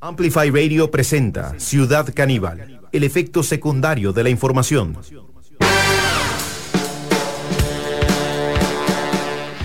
Amplify Radio presenta Ciudad Caníbal, el efecto secundario de la información.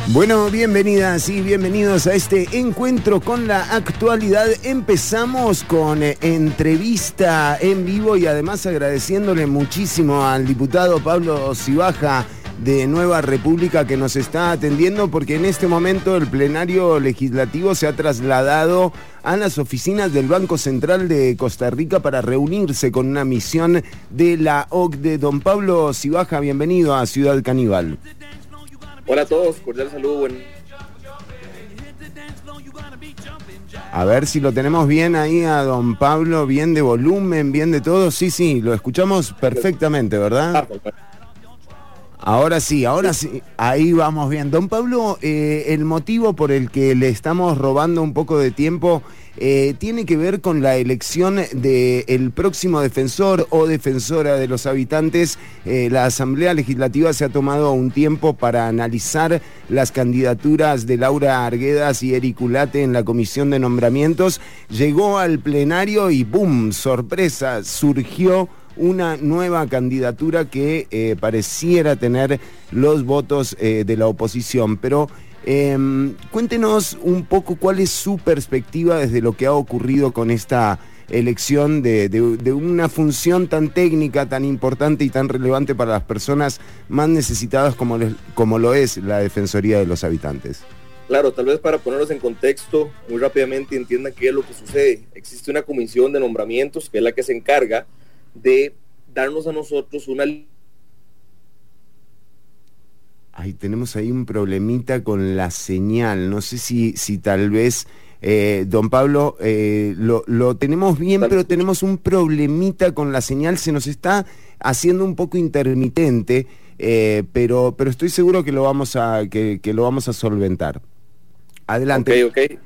Bueno, bienvenidas y bienvenidos a este encuentro con la actualidad. Empezamos con eh, entrevista en vivo y además agradeciéndole muchísimo al diputado Pablo Cibaja de Nueva República que nos está atendiendo porque en este momento el plenario legislativo se ha trasladado a las oficinas del Banco Central de Costa Rica para reunirse con una misión de la OCDE. Don Pablo Cibaja, bienvenido a Ciudad Caníbal. Hola a todos, cordial saludo. Buen... A ver si lo tenemos bien ahí a don Pablo, bien de volumen, bien de todo. Sí, sí, lo escuchamos perfectamente, ¿verdad? Ahora sí, ahora sí, ahí vamos bien. Don Pablo, eh, el motivo por el que le estamos robando un poco de tiempo eh, tiene que ver con la elección del próximo defensor o defensora de los habitantes. Eh, la Asamblea Legislativa se ha tomado un tiempo para analizar las candidaturas de Laura Arguedas y Ericulate en la Comisión de Nombramientos. Llegó al plenario y ¡boom! Sorpresa, surgió una nueva candidatura que eh, pareciera tener los votos eh, de la oposición. Pero em, cuéntenos un poco cuál es su perspectiva desde lo que ha ocurrido con esta elección de, una función tan técnica, tan importante y tan relevante para las personas más necesitadas como, como lo es la Defensoría de los Habitantes. Claro, tal vez para ponerlos en contexto muy rápidamente entiendan qué es lo que sucede. Existe una comisión de nombramientos que es la que se encarga de darnos a nosotros una... Ahí tenemos ahí un problemita con la señal. No sé si, si tal vez, eh, don Pablo, eh, lo, lo, tenemos bien, pero tenemos un problemita con la señal. Se nos está haciendo un poco intermitente, eh, pero, pero estoy seguro que lo vamos a, que, que lo vamos a solventar. Adelante. Ok, ok.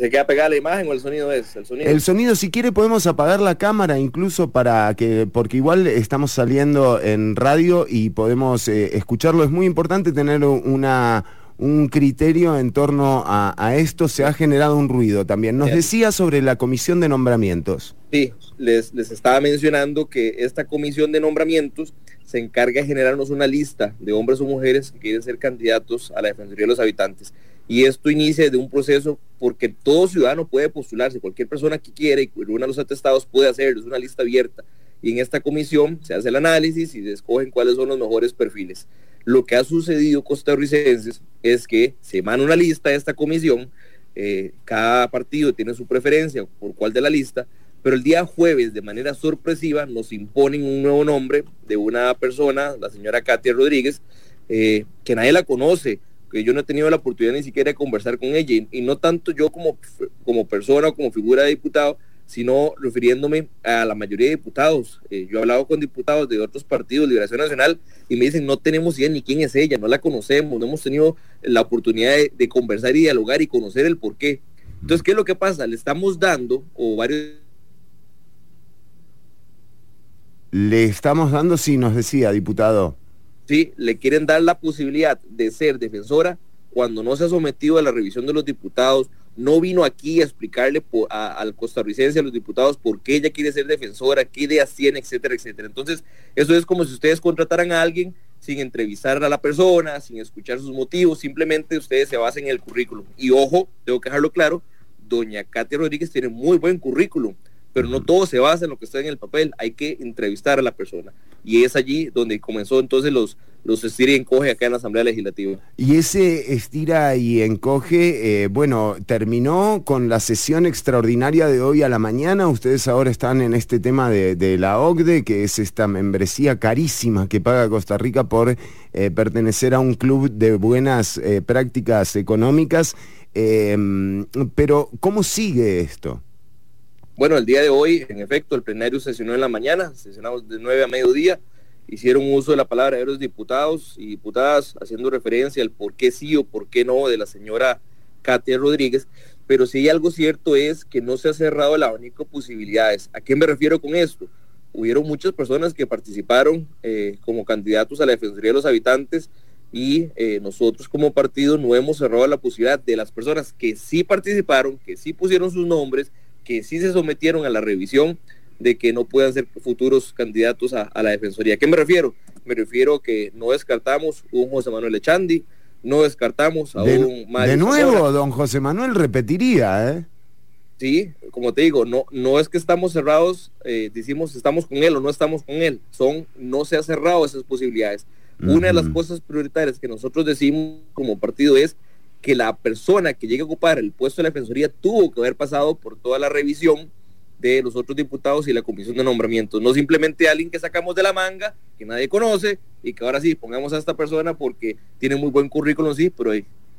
¿Se queda pegada la imagen o el sonido es? El sonido. el sonido, si quiere, podemos apagar la cámara incluso para que, porque igual estamos saliendo en radio y podemos eh, escucharlo. Es muy importante tener una, un criterio en torno a, esto. Se ha generado un ruido también. Nos decía sobre la comisión de nombramientos. Sí, les, les estaba mencionando que esta comisión de nombramientos se encarga de generarnos una lista de hombres o mujeres que quieren ser candidatos a la Defensoría de los Habitantes y esto inicia de un proceso porque todo ciudadano puede postularse, cualquier persona que quiera y de los atestados puede hacerlo, es una lista abierta. Y en esta comisión se hace el análisis y se escogen cuáles son los mejores perfiles. Lo que ha sucedido costarricenses es que se manda una lista de esta comisión, eh, cada partido tiene su preferencia por cuál de la lista, pero el día jueves, de manera sorpresiva, nos imponen un nuevo nombre de una persona, la señora Katia Rodríguez, eh, que nadie la conoce, que yo no he tenido la oportunidad ni siquiera de conversar con ella, y, no tanto yo como, como persona o como figura de diputado, sino refiriéndome a la mayoría de diputados. Eh, yo he hablado con diputados de otros partidos, Liberación Nacional, y me dicen, no tenemos idea ni quién es ella, no la conocemos, no hemos tenido la oportunidad de, conversar y dialogar y conocer el por qué. Entonces, ¿qué es lo que pasa? Le estamos dando, o varios... Le estamos dando, sí, nos decía, diputado. ¿Sí? le quieren dar la posibilidad de ser defensora cuando no se ha sometido a la revisión de los diputados, no vino aquí a explicarle al costarricense, a los diputados, por qué ella quiere ser defensora, qué ideas tiene, etcétera, etcétera. Entonces, eso es como si ustedes contrataran a alguien sin entrevistar a la persona, sin escuchar sus motivos, simplemente ustedes se basan en el currículum. Y ojo, tengo que dejarlo claro, doña Katia Rodríguez tiene muy buen currículum pero no todo se basa en lo que está en el papel, hay que entrevistar a la persona. Y es allí donde comenzó entonces los, los estira y encoge acá en la Asamblea Legislativa. Y ese estira y encoge, eh, bueno, terminó con la sesión extraordinaria de hoy a la mañana. Ustedes ahora están en este tema de, la OCDE, que es esta membresía carísima que paga Costa Rica por eh, pertenecer a un club de buenas eh, prácticas económicas. pero, ¿cómo sigue esto? Bueno, el día de hoy, en efecto, el plenario sesionó en la mañana, sesionamos de 9 a mediodía, hicieron uso de la palabra de los diputados y diputadas haciendo referencia al por qué sí o por qué no de la señora Katia Rodríguez, pero sí hay algo cierto es que no se ha cerrado el abanico de posibilidades. ¿A qué me refiero con esto? Hubieron muchas personas que participaron eh, como candidatos a la Defensoría de los Habitantes y eh, nosotros como partido no hemos cerrado la posibilidad de las personas que sí participaron, que sí pusieron sus nombres, que sí se sometieron a la revisión de que no puedan ser futuros candidatos a, la Defensoría. ¿A qué me refiero? Me refiero a que no descartamos un José Manuel Echandi, no descartamos a un Mario De nuevo, don José Manuel repetiría, ¿eh? Sí, como te digo, no, no es que estamos cerrados, eh, decimos estamos con él o no estamos con él, son, no se ha cerrado esas posibilidades. Una de las cosas prioritarias que nosotros decimos como partido es que la persona que llegue a ocupar el puesto de la Defensoría tuvo que haber pasado por toda la revisión de los otros diputados y la comisión de nombramientos, no simplemente alguien que sacamos de la manga, que nadie conoce y que ahora sí pongamos a esta persona porque tiene muy buen currículum, sí, pero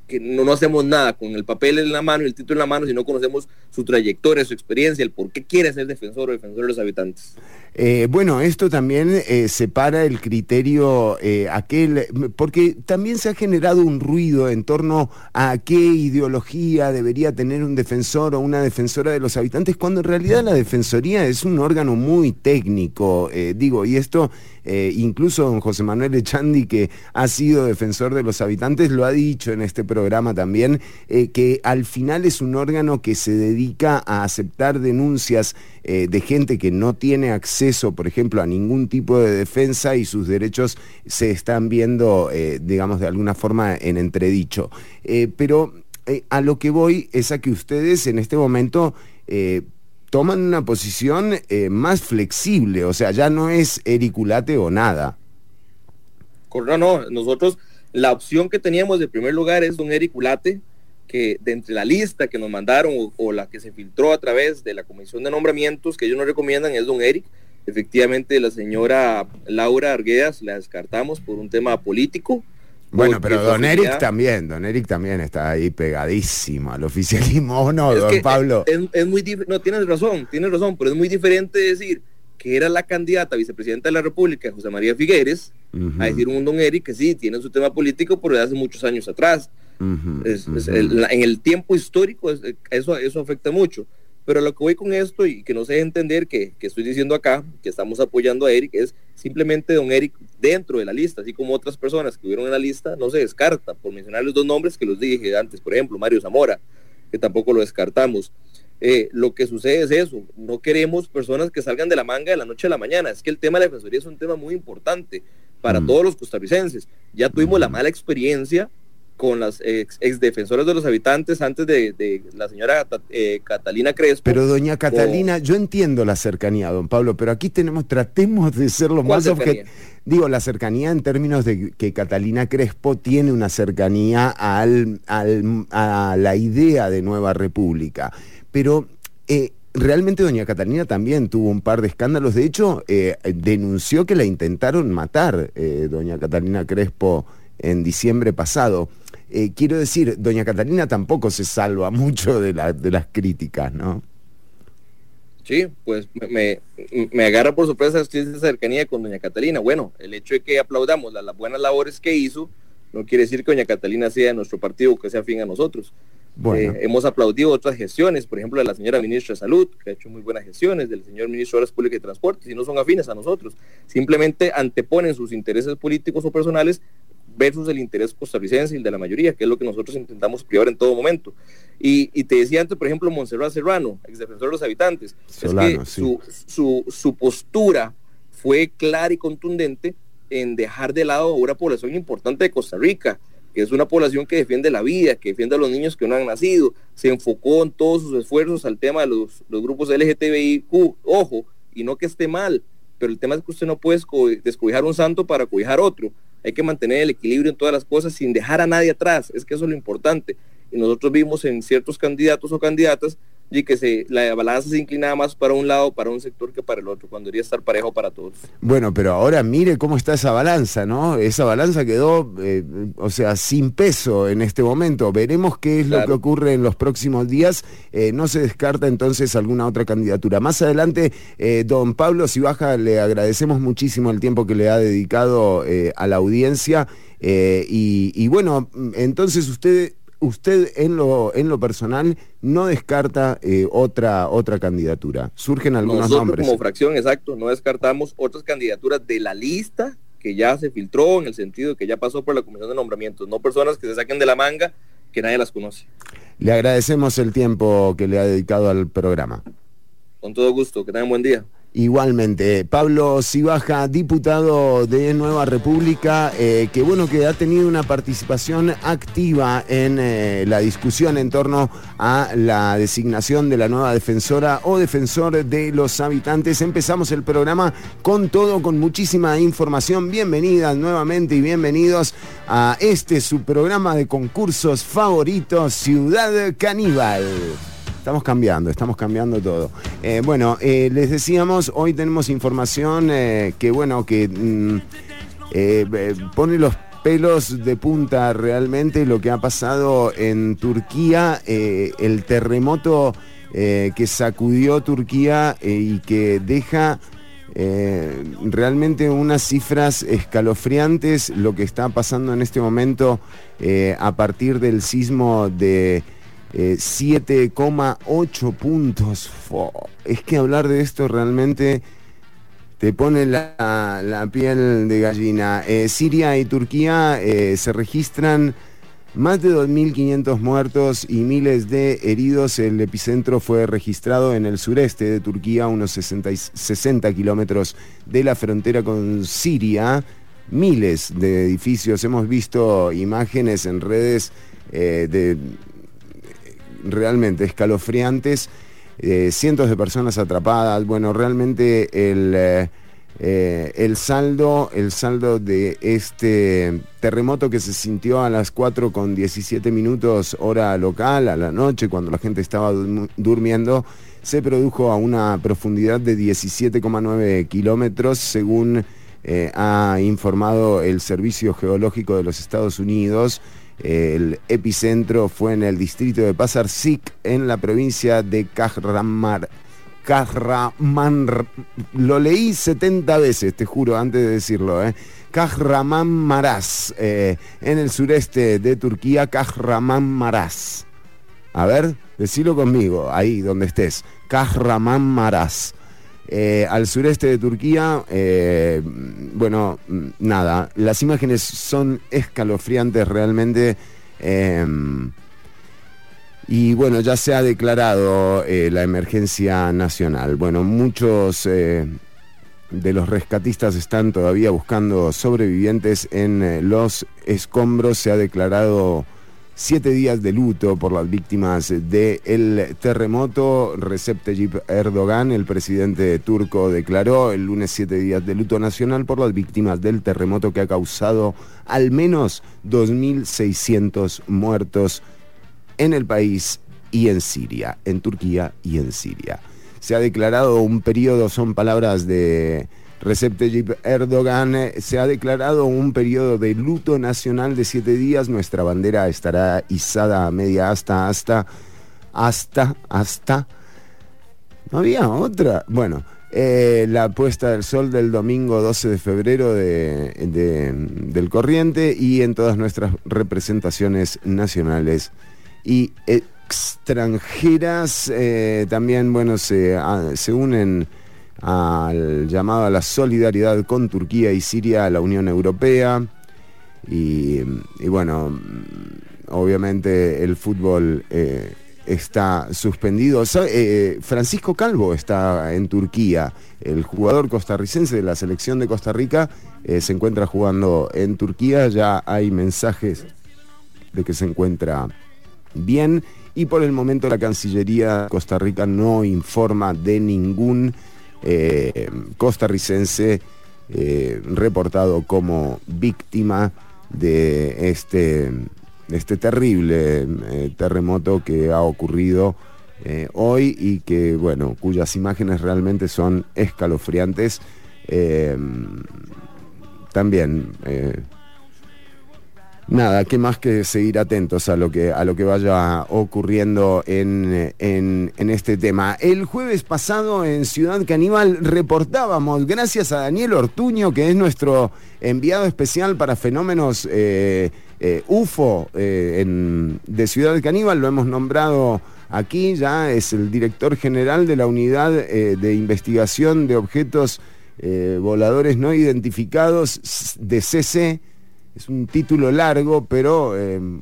que no, no hacemos nada con el papel en la mano y el título en la mano si no conocemos su trayectoria, su experiencia, el por qué quiere ser defensor o defensor de los habitantes. Eh, bueno, esto también eh, separa el criterio eh, aquel, porque también se ha generado un ruido en torno a qué ideología debería tener un defensor o una defensora de los habitantes, cuando en realidad la defensoría es un órgano muy técnico, digo, y esto incluso don José Manuel Echandi, que ha sido defensor de los habitantes, lo ha dicho en este programa también, que al final es un órgano que se dedica a aceptar denuncias de gente que no tiene acceso por ejemplo, a ningún tipo de defensa y sus derechos se están viendo, eh, digamos, de alguna forma en entredicho. Eh, pero eh, a lo que voy es a que ustedes en este momento toman una posición más flexible, o sea, ya no es ericulate o nada. No, no, nosotros la opción que teníamos de primer lugar es don Ericulate, que de entre la lista que nos mandaron o, o, la que se filtró a través de la comisión de nombramientos que ellos nos recomiendan es don Eric, Efectivamente, la señora Laura Arguedas la descartamos por un tema político. Bueno, pero don Eric también, don Eric también está ahí pegadísimo al oficialismo, no, don Pablo? Es, muy no, tienes razón, tienes razón, pero es muy diferente decir que era la candidata vicepresidenta de la República, José María Figueres, a decir un don Eric que sí, tiene su tema político, pero de hace muchos años atrás. en el tiempo histórico eso, eso afecta mucho. Pero lo que voy con esto y que no sé entender que, que, estoy diciendo acá, que estamos apoyando a Eric, es simplemente don Eric dentro de la lista, así como otras personas que hubieron en la lista, no se descarta, por mencionar los dos nombres que los dije antes, por ejemplo, Mario Zamora, que tampoco lo descartamos. Eh, lo que sucede es eso, no queremos personas que salgan de la manga de la noche a la mañana, es que el tema de la defensoría es un tema muy importante para mm. todos los costarricenses. Ya tuvimos la mala experiencia con las ex, defensoras de los habitantes antes de, la señora eh, Catalina Crespo. Pero doña Catalina, yo entiendo la cercanía, don Pablo, pero aquí tenemos, tratemos de ser lo más objetivos. Digo, la cercanía en términos de que Catalina Crespo tiene una cercanía al, a la idea de nueva república. Pero eh, realmente doña Catalina también tuvo un par de escándalos. De hecho, eh, denunció que la intentaron matar, doña Catalina Crespo, en diciembre pasado. Eh, quiero decir, doña Catalina tampoco se salva mucho de, de las críticas, ¿no? Sí, pues me, me agarra por sorpresa esa cercanía con doña Catalina. Bueno, el hecho de que aplaudamos las, buenas labores que hizo no quiere decir que doña Catalina sea de nuestro partido que sea afín a nosotros. Eh, hemos aplaudido otras gestiones, por ejemplo, de la señora ministra de Salud, que ha hecho muy buenas gestiones, del señor ministro de Obras Públicas y Transportes, y no son afines a nosotros. Simplemente anteponen sus intereses políticos o personales versus el interés costarricense y el de la mayoría, que es lo que nosotros intentamos privar en todo momento. Y, te decía antes, por ejemplo, Monserrat Serrano, ex defensor de los habitantes, es que su, su, postura fue clara y contundente en dejar de lado a una población importante de Costa Rica, que es una población que defiende la vida, que defiende a los niños que no han nacido, se enfocó en todos sus esfuerzos al tema de los, los grupos LGTBIQ, ojo, y no que esté mal, pero el tema es que usted no puede descobijar un santo para cobijar otro hay que mantener el equilibrio en todas las cosas sin dejar a nadie atrás, es que eso es lo importante. Y nosotros vimos en ciertos candidatos o candidatas y que se, la balanza se inclinaba más para un lado, para un sector que para el otro, cuando debería estar parejo para todos. Bueno, pero ahora mire cómo está esa balanza, ¿no? Esa balanza quedó, eh, o sea, sin peso en este momento. Veremos qué es lo que ocurre en los próximos días. Eh, no se descarta entonces alguna otra candidatura. Más adelante, eh, don Pablo Cibaja, le agradecemos muchísimo el tiempo que le ha dedicado a la audiencia. Y, y bueno, entonces usted usted en lo, en lo personal no descarta eh, otra, otra candidatura. Surgen algunos Nosotros nombres. Como fracción, exacto, no descartamos otras candidaturas de la lista que ya se filtró en el sentido de que ya pasó por la comisión de nombramientos, no personas que se saquen de la manga que nadie las conoce. Le agradecemos el tiempo que le ha dedicado al programa. Con todo gusto, que tengan buen día. Igualmente, Pablo Cibaja, diputado de Nueva República, eh, que bueno que ha tenido una participación activa en eh, la discusión en torno a la designación de la nueva defensora o defensor de los habitantes. Empezamos el programa con todo, con muchísima información. Bienvenidas nuevamente y bienvenidos a este su programa de concursos favoritos, Ciudad Caníbal. Estamos cambiando, estamos cambiando todo. Eh, bueno, eh, les decíamos, hoy tenemos información eh, que, bueno, que mm, pone los pelos de punta realmente lo que ha pasado en Turquía, el terremoto que sacudió Turquía y que deja realmente unas cifras escalofriantes lo que está pasando en este momento a partir del sismo de 7,8 eh, puntos. Es que hablar de esto realmente te pone la, piel de gallina. Eh, Siria y Turquía eh, se registran más de 2.500 muertos y miles de heridos. El epicentro fue registrado en el sureste de Turquía, unos 60, kilómetros de la frontera con Siria. Miles de edificios. Hemos visto imágenes en redes de realmente escalofriantes, eh, cientos de personas atrapadas, bueno, realmente el, eh, eh, el, saldo, el saldo de este terremoto que se sintió a las 4 con 17 minutos hora local, a la noche, cuando la gente estaba durmiendo, se produjo a una profundidad de 17,9 kilómetros, según ha informado el Servicio Geológico de los Estados Unidos. El epicentro fue en el distrito de Pasarsik, en la provincia de Kahraman. Kahraman, lo leí 70 veces, te juro, antes de decirlo, ¿eh? Maras, eh, en el sureste de Turquía, Maras. A ver, decilo conmigo, ahí donde estés. Maras. Eh, al sureste de Turquía, eh, bueno, nada, las imágenes son escalofriantes realmente. Eh, y bueno, ya se ha declarado la emergencia nacional. Bueno, muchos de los rescatistas están todavía buscando sobrevivientes en los escombros. Se ha declarado Siete días de luto por las víctimas del terremoto. Recep Tayyip Erdogan, el presidente turco, declaró el lunes siete días de luto nacional por las víctimas del terremoto que ha causado al menos 2.600 muertos en el país y en Siria, en Turquía y en Siria. Se ha declarado un periodo, son palabras de Recep Tayyip Erdogan eh, se ha declarado un periodo de luto nacional de siete días. Nuestra bandera estará izada a media hasta, hasta, hasta, hasta. No había otra. Bueno, eh, la puesta del sol del domingo 12 de febrero del corriente y en todas nuestras representaciones nacionales y extranjeras. Eh, también, bueno, se, ah, se unen al llamado a la solidaridad con Turquía y Siria a la Unión Europea. Y, bueno, obviamente el fútbol eh, está suspendido. Eh, Francisco Calvo está en Turquía. El jugador costarricense de la selección de Costa Rica eh, se encuentra jugando en Turquía. Ya hay mensajes de que se encuentra bien. Y por el momento la Cancillería de Costa Rica no informa de ningún eh, costarricense eh, reportado como víctima de este, este terrible eh, terremoto que ha ocurrido hoy y que, bueno, cuyas imágenes realmente son escalofriantes. también nada, qué más que seguir atentos a lo que, a lo que vaya ocurriendo en, este tema. El jueves pasado en Ciudad Caníbal reportábamos, gracias a Daniel Ortuño, que es nuestro enviado especial para fenómenos eh, eh, UFO eh, de Ciudad Caníbal, lo hemos nombrado aquí, ya es el director general de la unidad de investigación de objetos voladores no identificados de CC es un título largo, pero em,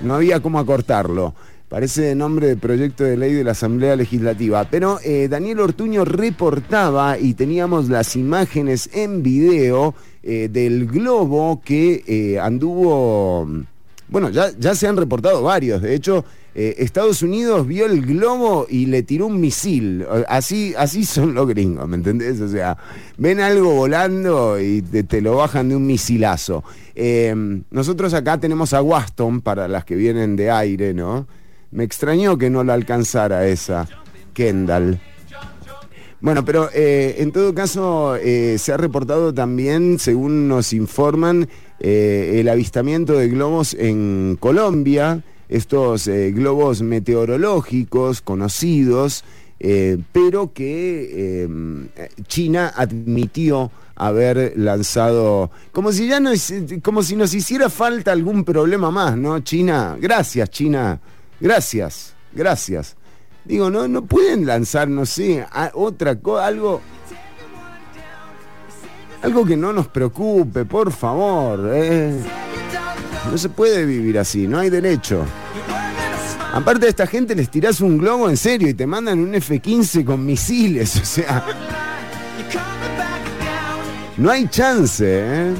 no había cómo acortarlo. Parece nombre de proyecto de ley de la Asamblea Legislativa. Pero eh, Daniel Ortuño reportaba y teníamos las imágenes en video eh, del globo que eh, anduvo... Bueno, ya, ya se han reportado varios. De hecho, Estados Unidos vio el globo y le tiró un misil. Así, así son los gringos, ¿me entendés? O sea, ven algo volando y te, lo bajan de un misilazo. nosotros acá tenemos a Waston para las que vienen de aire, ¿no? Me extrañó que no la alcanzara esa Kendall. Bueno, pero eh, en todo caso eh, se ha reportado también, según nos informan, eh, el avistamiento de globos en Colombia, estos globos meteorológicos conocidos, pero que China admitió haber lanzado, como si ya no, como si nos hiciera falta algún problema más, ¿no? China, gracias China Gracias, gracias. Digo, no, no pueden lanzar, no sé, otra cosa, algo. Algo que no nos preocupe, por favor. Eh. No se puede vivir así, no hay derecho. Aparte de esta gente les tirás un globo en serio y te mandan un F-15 con misiles, o sea. No hay chance, ¿eh?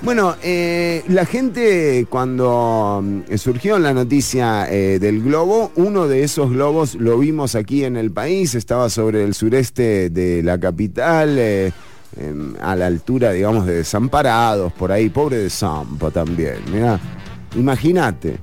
Bueno, eh, la gente cuando mm, surgió la noticia eh, del globo, uno de esos globos lo vimos aquí en el país, estaba sobre el sureste de la capital, eh, em, a la altura, digamos, de Desamparados, por ahí, pobre de Sampo también, mira, imagínate,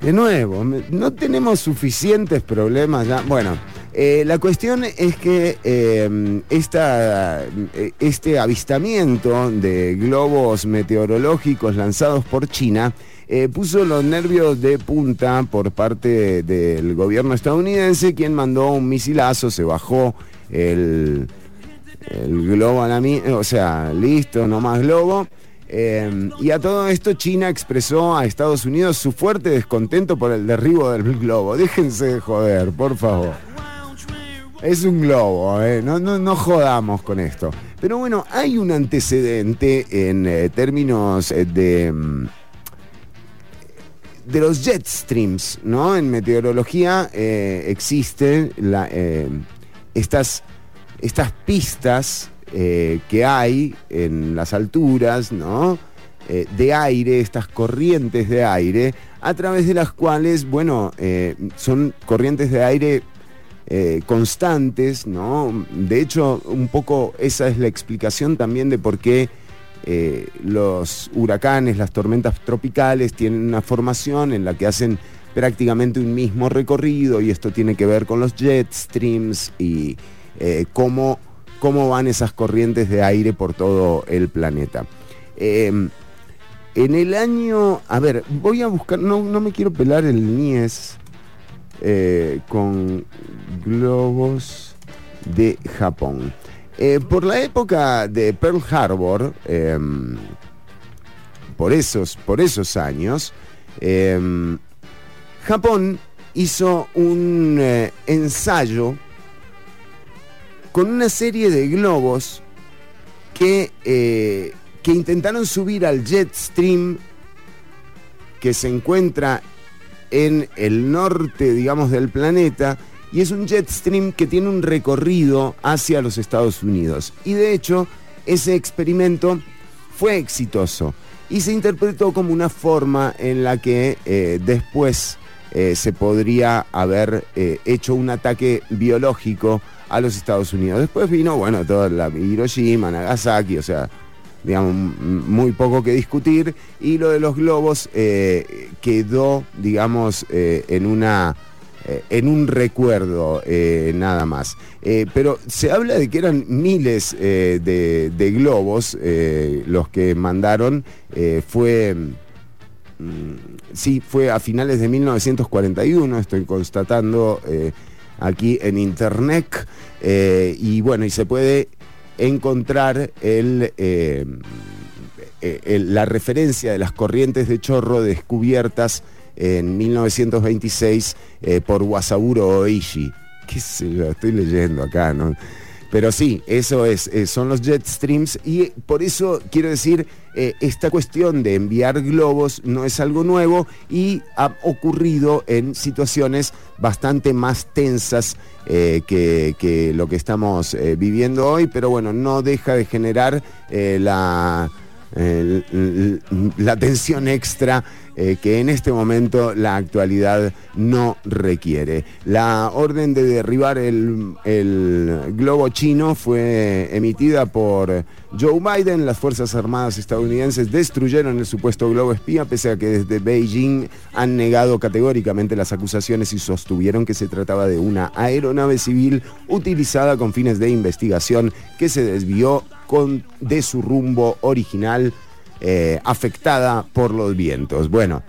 De nuevo, no tenemos suficientes problemas ya, bueno. Eh, la cuestión es que eh, eh, este avistamiento de globos meteorológicos lanzados por China puso los nervios de punta por parte del gobierno estadounidense, quien mandó un misilazo, se bajó el, el globo a la o sea, listo, no más globo. y a todo esto China expresó a Estados Unidos su fuerte descontento por el derribo del globo. Déjense de joder, por favor. Es un globo, ¿eh? no, no, jodamos con esto. Pero bueno, hay un antecedente en eh, términos eh, de, mm, de los jet streams, ¿no? En meteorología existen estas, estas pistas que hay en las alturas, ¿no? de aire, estas corrientes de aire, a través de las cuales, bueno, son corrientes de aire eh, constantes, ¿no? De hecho, un poco esa es la explicación también de por qué eh, los huracanes, las tormentas tropicales tienen una formación en la que hacen prácticamente un mismo recorrido y esto tiene que ver con los jet streams y eh, cómo, cómo, van esas corrientes de aire por todo el planeta. en el año, a ver, voy a buscar, no, no me quiero pelar el NIES, eh, con globos de Japón. Eh, por la época de Pearl Harbor, em, por, esos, por esos años, em, Japón hizo un eh, ensayo con una serie de globos que, que intentaron subir al jet stream que se encuentra en el norte, digamos, del planeta, y es un jet stream que tiene un recorrido hacia los Estados Unidos. Y de hecho, ese experimento fue exitoso y se interpretó como una forma en la que eh, después eh, se podría haber eh, hecho un ataque biológico a los Estados Unidos. Después vino, bueno, toda la Hiroshima, Nagasaki, o sea, digamos, muy poco que discutir. Y lo de los globos eh, quedó, digamos, en una en un recuerdo nada más. pero se habla de que eran miles de, de, globos los que mandaron. fue, sí, fue a finales de 1941, estoy constatando aquí en internet. y bueno, y se puede encontrar eh, la referencia de las corrientes de chorro descubiertas en 1926 eh, por Wasaburo Oishi. ¿Qué sé yo? Estoy leyendo acá, ¿no? Pero sí, eso es, eh, son los jet streams y por eso quiero decir, eh, esta cuestión de enviar globos no es algo nuevo y ha ocurrido en situaciones bastante más tensas eh, que, lo que estamos viviendo hoy, pero bueno, no deja de generar la, la tensión extra eh, que en este momento la actualidad no requiere. La orden de derribar el, globo chino fue emitida por Joe Biden. Las Fuerzas Armadas estadounidenses destruyeron el supuesto globo espía, pese a que desde Beijing han negado categóricamente las acusaciones y sostuvieron que se trataba de una aeronave civil utilizada con fines de investigación que se desvió con, de su rumbo original eh, afectada por los vientos. Bueno,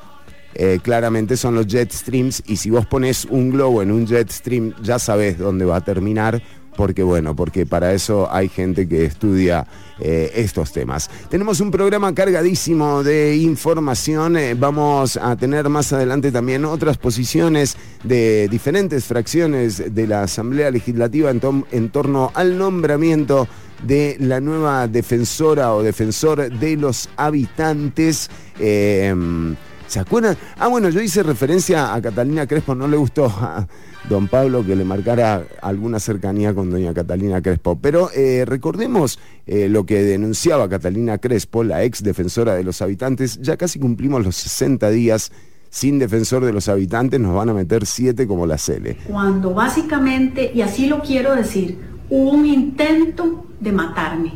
eh, claramente son los jet streams y si vos pones un globo en un jet stream ya sabes dónde va a terminar porque bueno, porque para eso hay gente que estudia eh, estos temas. Tenemos un programa cargadísimo de información, vamos a tener más adelante también otras posiciones de diferentes fracciones de la Asamblea Legislativa en torno al nombramiento de la nueva defensora o defensor de los habitantes. Em, ¿Se acuerdan? Ah, bueno, yo hice referencia a Catalina Crespo, no le gustó a don Pablo que le marcara alguna cercanía con doña Catalina Crespo, pero eh, recordemos eh, lo que denunciaba Catalina Crespo, la ex defensora de los habitantes, ya casi cumplimos los 60 días sin defensor de los habitantes, nos van a meter siete como la Cele. Cuando básicamente, y así lo quiero decir, hubo un intento de matarme.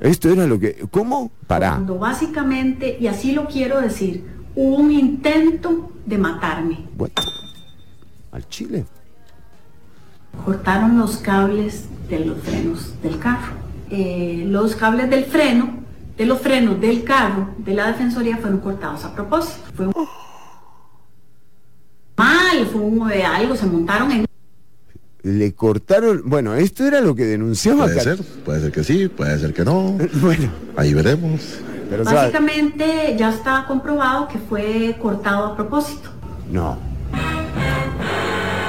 Esto era lo que... ¿Cómo? Pará. Cuando básicamente, y así lo quiero decir, hubo un intento de matarme. Bueno, ¿Al Chile? Cortaron los cables de los frenos del carro. Eh, los cables del freno, de los frenos del carro de la Defensoría fueron cortados a propósito. Fue un... mal, fue un, de algo, se montaron en le cortaron. Bueno, esto era lo que denunciaba. Puede ser, puede ser que sí, puede ser que no. bueno, ahí veremos. Pero, Básicamente ya está comprobado que fue cortado a propósito. No.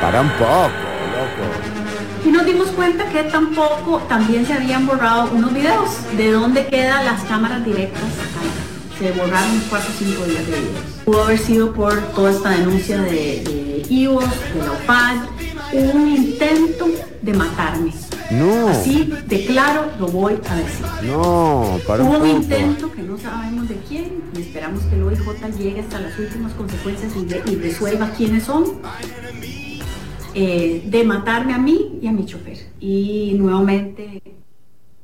Para un poco, loco. Y nos dimos cuenta que tampoco también se habían borrado unos videos de dónde quedan las cámaras directas. Se borraron cuatro o cinco días de videos. Pudo haber sido por toda esta denuncia de, de IVOS, de la OPAD, un intento de matarme. No. Así de claro lo voy a decir. No, para Hubo un, intento que no sabemos de quién y esperamos que el OIJ llegue hasta las últimas consecuencias y, resuelva quiénes son. Eh, de matarme a mí y a mi chofer. Y nuevamente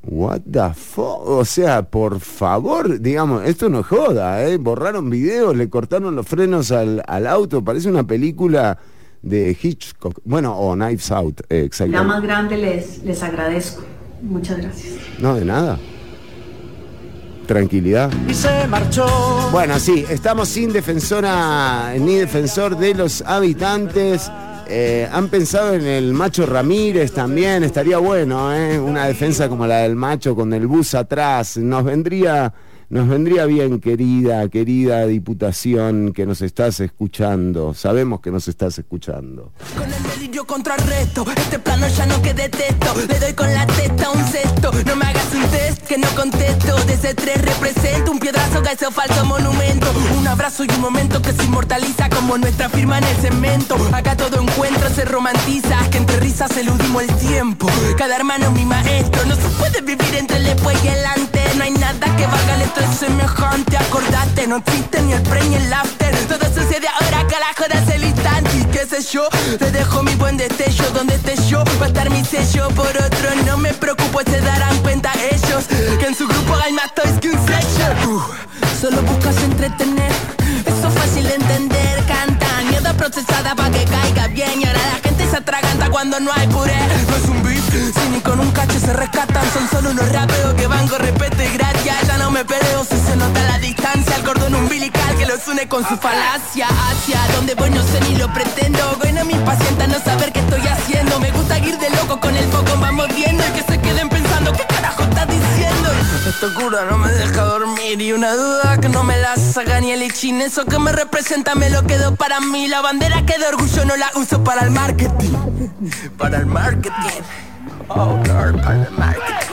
What the fuck? O sea, por favor, digamos, esto no joda, ¿eh? Borraron videos, le cortaron los frenos al, al auto, parece una película de Hitchcock, bueno, o Knives Out, eh, exactamente. La más grande les, les agradezco. Muchas gracias. No, de nada. Tranquilidad. Y se marchó. Bueno, sí, estamos sin defensora ni defensor de los habitantes. Eh, han pensado en el macho Ramírez también, estaría bueno, ¿eh? Una defensa como la del macho con el bus atrás. Nos vendría nos vendría bien, querida, querida Diputación, que nos estás escuchando. Sabemos que nos estás escuchando. Con el delirio contrarresto, este plano ya no que detesto. Le doy con la testa un cesto. No me hagas un test que no contesto. Desde tres represento un piedrazo que ese falso monumento. Un abrazo y un momento que se inmortaliza como nuestra firma en el cemento. Acá todo encuentro se romantiza, que entre risas eludimos el tiempo. Cada hermano mi maestro, no se puede vivir entre el después y el antes. No hay nada que valga el es semejante, acordate, no existe ni el pre ni el after. Todo sucede ahora, carajo, das el instante. Y qué sé yo, te dejo mi buen destello. Donde esté yo, va a estar mi sello. Por otro, no me preocupo, se darán cuenta ellos. Que en su grupo hay más toys que un sello. Uh, solo buscas entretener, eso es fácil de entender. Canta, mierda procesada para que caiga bien. Y ahora la gente se atraganta cuando no hay puré. Es si ni con un cacho se rescatan. Son solo unos rapeos que van con respeto y gracia. Ya no me peleo si se nota la distancia. El cordón umbilical que los une con su falacia. Hacia donde voy no sé ni lo pretendo. Bueno, mi paciente no saber qué estoy haciendo. Me gusta ir de loco con el foco, vamos viendo. Y que se queden pensando, ¿qué carajo estás diciendo? Esta cura no me deja dormir. Y una duda que no me la saca ni el ichin. Eso que me representa me lo quedo para mí. La bandera que de orgullo no la uso para el marketing. Para el marketing. Oh, Lord, by the mic.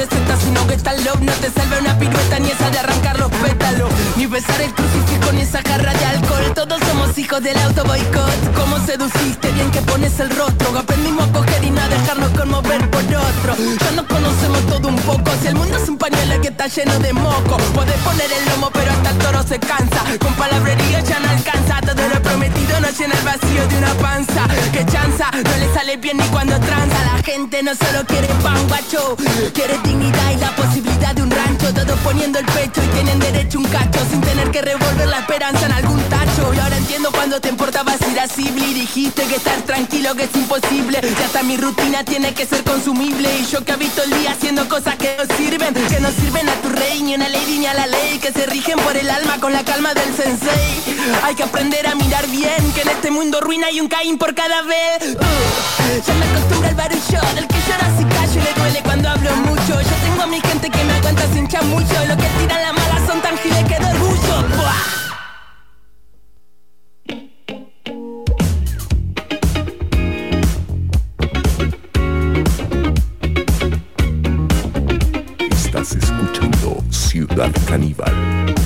Receta, sino que está love No te salve una pirueta ni esa de arrancar los pétalos. Ni besar el crucifijo ni esa jarra de alcohol. Todos somos hijos del auto boicot. ¿Cómo seduciste? Bien que pones el rostro. Aprendimos a coger y no a dejarnos conmover por otro. Ya nos conocemos todo un poco. Si el mundo es un pañuelo que está lleno de moco. Puedes poner el lomo pero hasta el toro se cansa. Con palabrería ya no alcanza. Todo lo prometido no llena el vacío de una panza. Que chanza, no le sale bien ni cuando tranza. La gente no solo quiere pan guacho. Quiere dignidad y la posibilidad de un rancho. Todos poniendo el pecho y tienen derecho un cacho Sin tener que revolver la esperanza en algún tacho. Y ahora entiendo cuando te importaba irascible Y dijiste que estar tranquilo que es imposible. Y hasta mi rutina tiene que ser consumible. Y yo que habito el día haciendo cosas que no sirven Que no sirven a tu rey, ni a una lady ni a la ley Que se rigen por el alma con la calma del sensei. Hay que aprender a mirar bien Que en este mundo ruina hay un Caín por cada vez. Uh, Ya me acostumbro al barullo Del que llora si callo y le duele cuando hablo mucho Yo tengo a mi gente que me aguanta sin chamullo Lo que tiran la mala son tan giles que de orgullo Buah. Estás escuchando Ciudad Caníbal.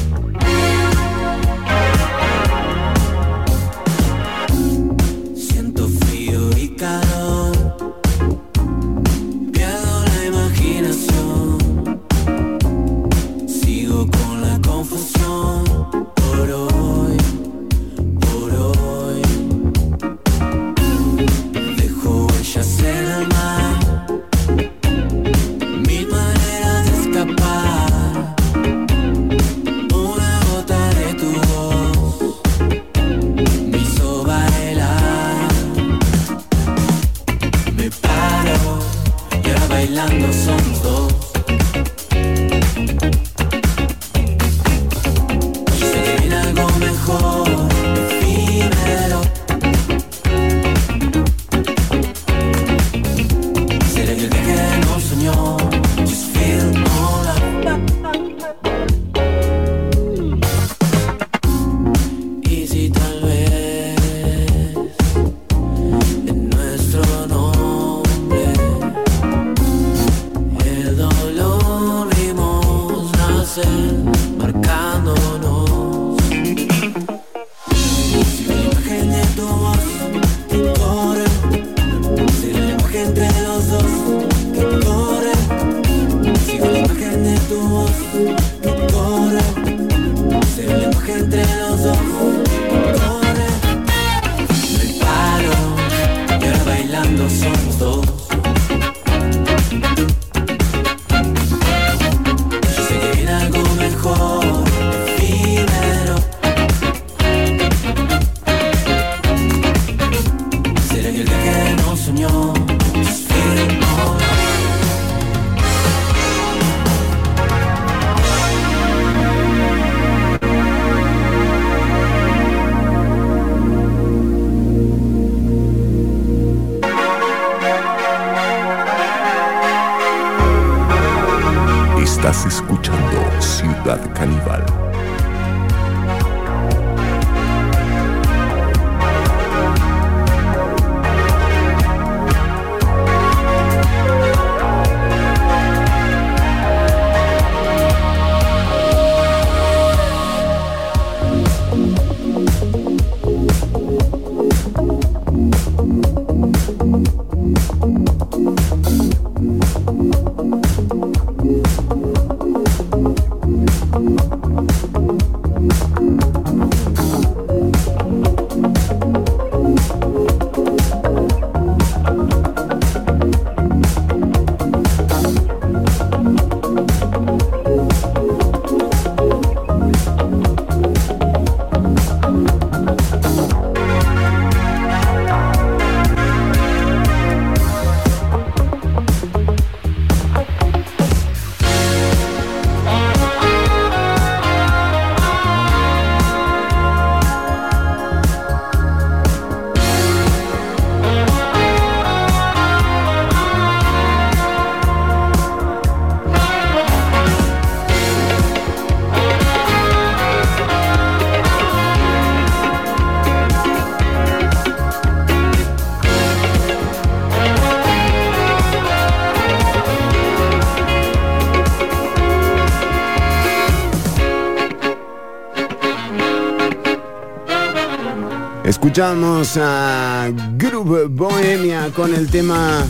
Escuchamos a Group Bohemia con el tema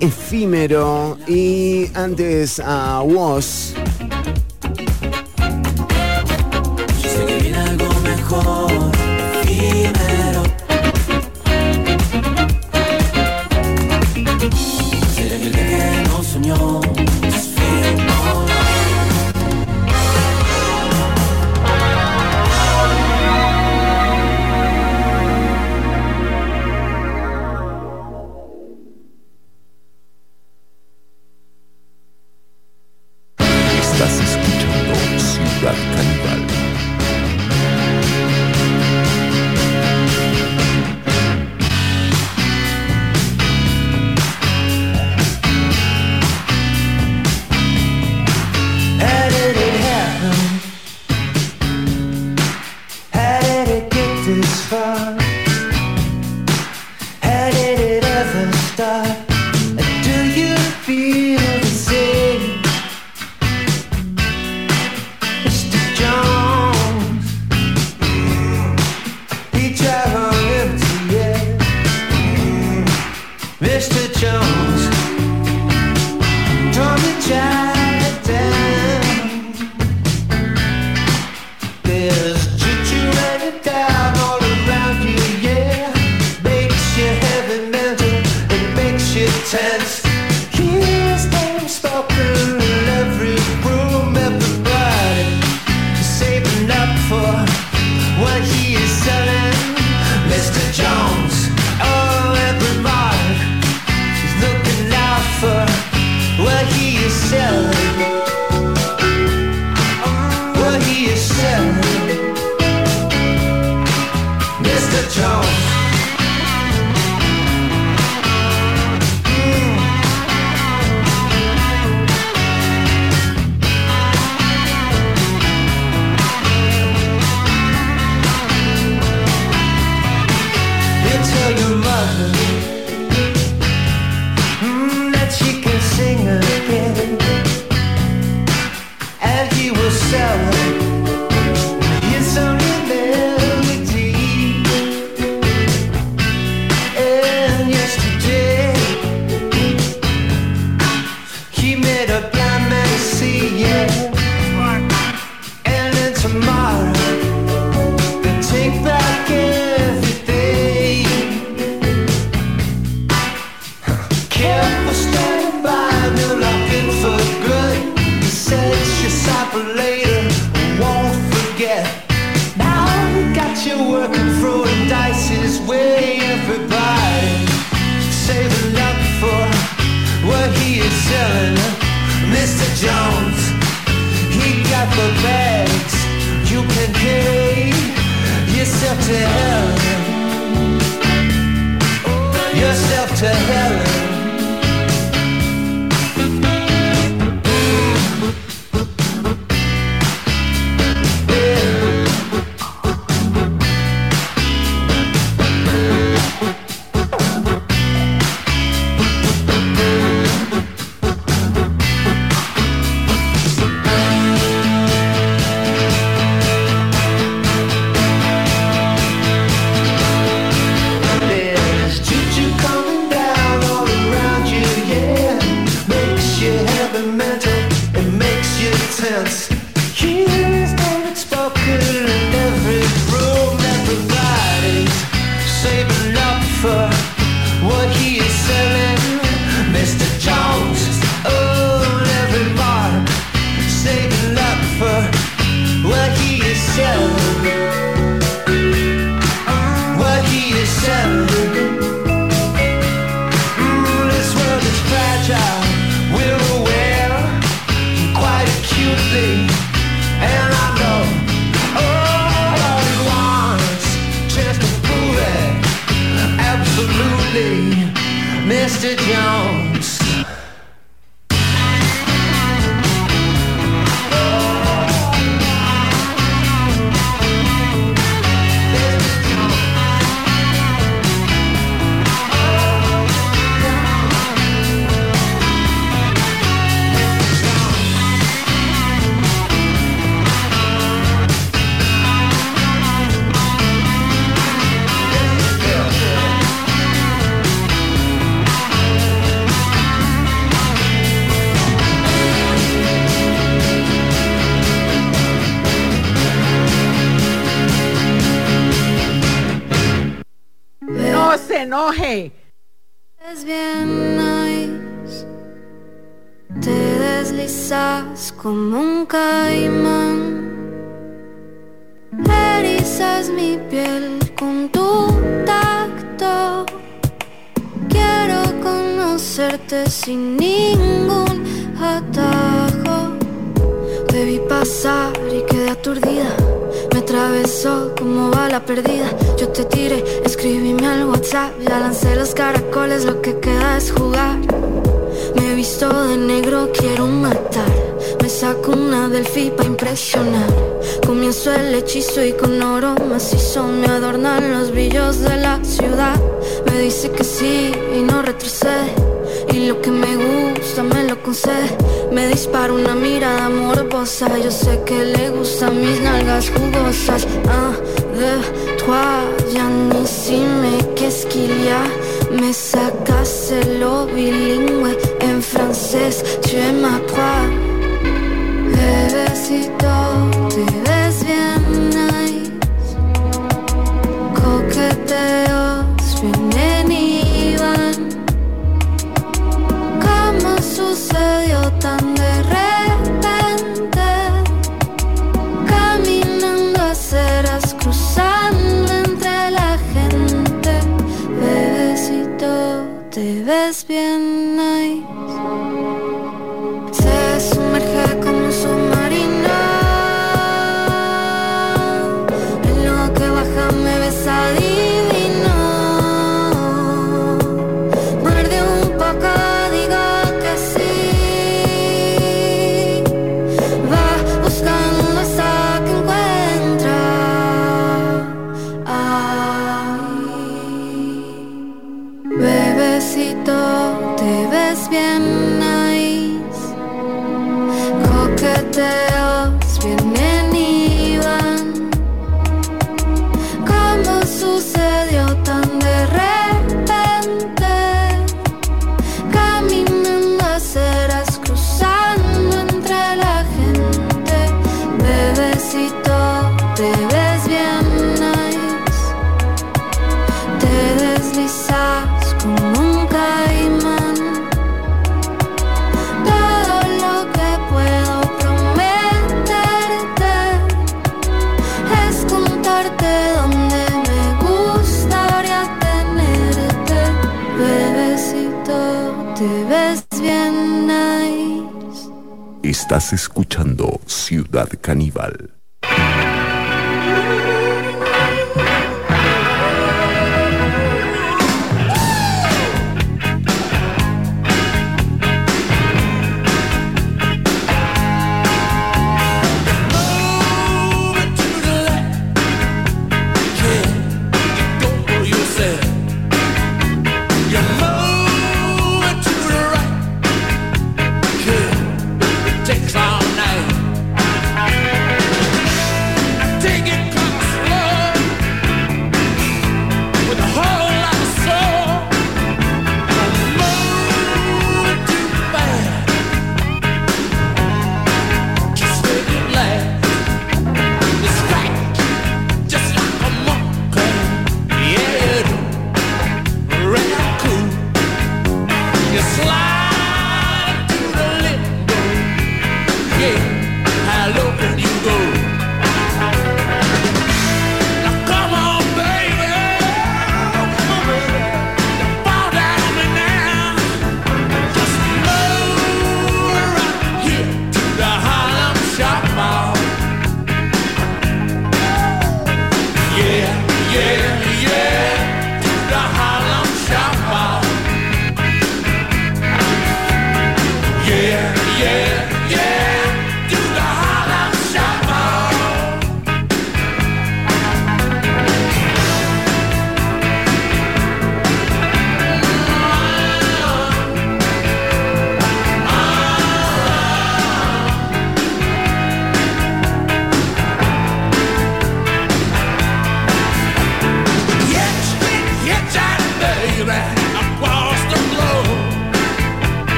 efímero y antes a Woz. said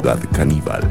Ciudad Caníbal.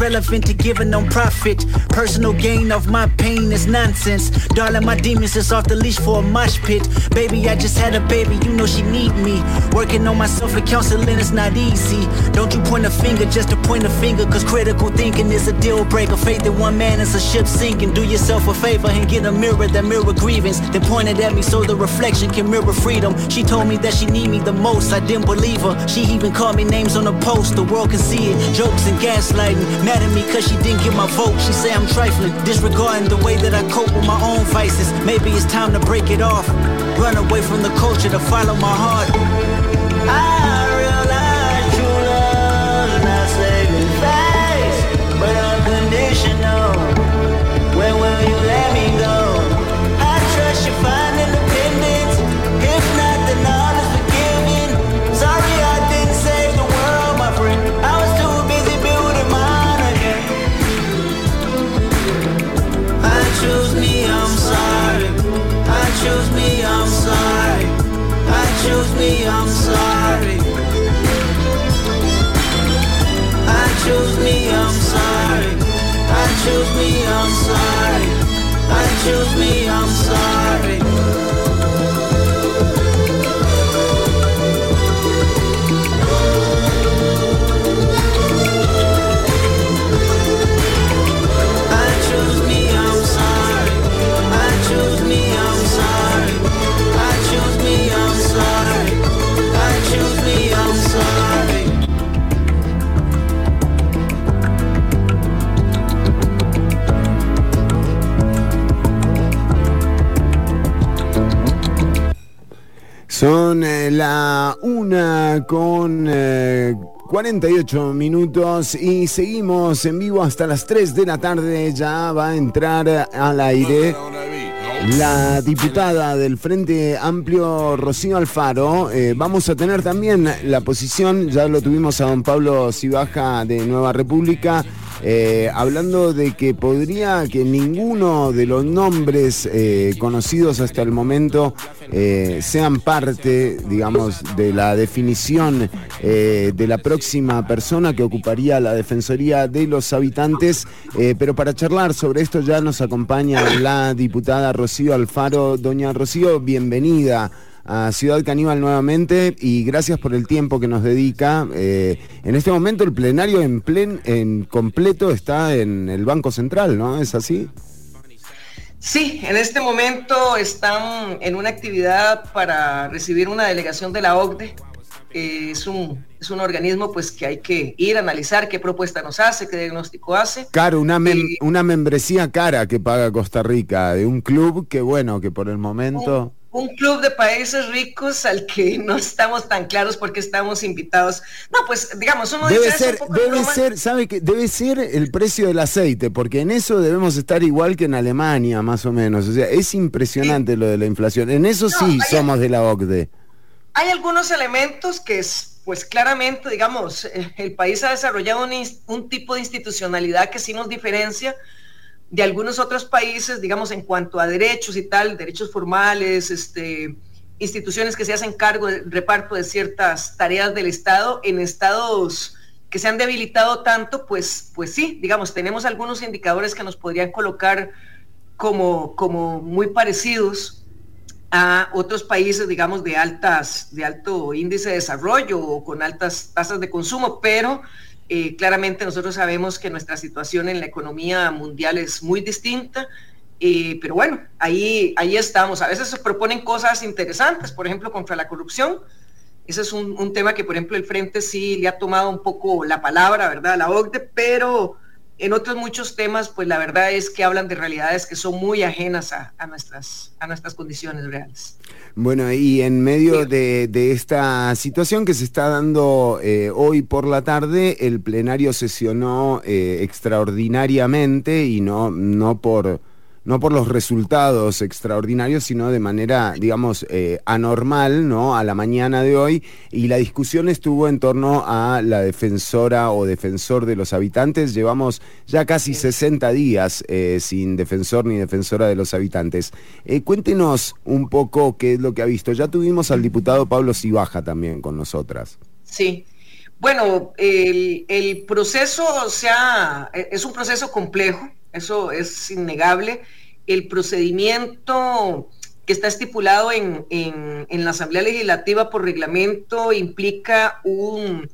Relevant to giving no profit. Personal gain of my pain is nonsense. Darling, my demons is off the leash for a mosh pit. Baby, I just had a baby, you know she need me. Working on myself and counseling is not easy. Don't you point a finger just to point a finger, cause critical thinking is a deal breaker. Faith in one man is a ship sinking. Do yourself a favor and get a mirror that mirror grievance. Then point it at me so the reflection can mirror freedom. She told me that she need me the most, I didn't believe her. She even called me names on the post, the world can see it. Jokes and gaslighting. Mad at me cause she didn't get my vote. She say I'm trifling, disregarding the way that I cope with my own vices. Maybe it's time to break it off. Run away from the culture to follow my heart. I choose me, I'm sorry. I choose me, I'm sorry. I choose me, I'm sorry. I choose me, I'm sorry. Son eh, la una con eh, 48 minutos y seguimos en vivo hasta las 3 de la tarde. Ya va a entrar al aire la diputada del Frente Amplio, Rocío Alfaro. Eh, vamos a tener también la posición, ya lo tuvimos a don Pablo Cibaja de Nueva República. Eh, hablando de que podría que ninguno de los nombres eh, conocidos hasta el momento eh, sean parte, digamos, de la definición de la próxima persona que ocuparía la Defensoría de los Habitantes. Pero para charlar sobre esto ya nos acompaña la diputada Rocío Alfaro. Doña Rocío, bienvenida a Ciudad Caníbal nuevamente y gracias por el tiempo que nos dedica. Eh, en este momento el plenario en, plen, en completo está en el Banco Central, ¿no? ¿Es así? Sí, en este momento están en una actividad para recibir una delegación de la OCDE. Eh, es, un, es un organismo pues que hay que ir a analizar qué propuesta nos hace, qué diagnóstico hace. Claro, una, una membresía cara que paga Costa Rica de un club que bueno, que por el momento un club de países ricos al que no estamos tan claros porque estamos invitados. No, pues digamos, uno debe ser, debe ser, sabe que debe ser el precio del aceite, porque en eso debemos estar igual que en Alemania, más o menos. O sea, es impresionante lo de la inflación. En eso sí somos de la OCDE. Hay algunos elementos que es, pues claramente, digamos, eh, el país ha desarrollado un, un tipo de institucionalidad que sí nos diferencia de algunos otros países, digamos, en cuanto a derechos y tal, derechos formales, este, instituciones que se hacen cargo del reparto de ciertas tareas del Estado, en estados que se han debilitado tanto, pues, pues sí, digamos, tenemos algunos indicadores que nos podrían colocar como, como muy parecidos a otros países, digamos, de altas, de alto índice de desarrollo o con altas tasas de consumo, pero eh, claramente nosotros sabemos que nuestra situación en la economía mundial es muy distinta, eh, pero bueno, ahí, ahí estamos. A veces se proponen cosas interesantes, por ejemplo, contra la corrupción. Ese es un, un, tema que, por ejemplo, el Frente sí le ha tomado un poco la palabra, ¿verdad? La OCDE, pero en otros muchos temas, pues la verdad es que hablan de realidades que son muy ajenas a, nuestras, a nuestras condiciones reales. Bueno, y en medio de, esta situación que se está dando eh, hoy por la tarde, el plenario sesionó eh, extraordinariamente y no, no por no por los resultados extraordinarios, sino de manera, digamos, eh, anormal, ¿no? A la mañana de hoy. Y la discusión estuvo en torno a la defensora o defensor de los habitantes. Llevamos ya casi 60 días eh, sin defensor ni defensora de los habitantes. Eh, cuéntenos un poco qué es lo que ha visto. Ya tuvimos al diputado Pablo Cibaja también con nosotras. Sí. Bueno, el, el proceso o sea, es un proceso complejo eso es innegable. El procedimiento que está estipulado en, la Asamblea Legislativa por reglamento implica un,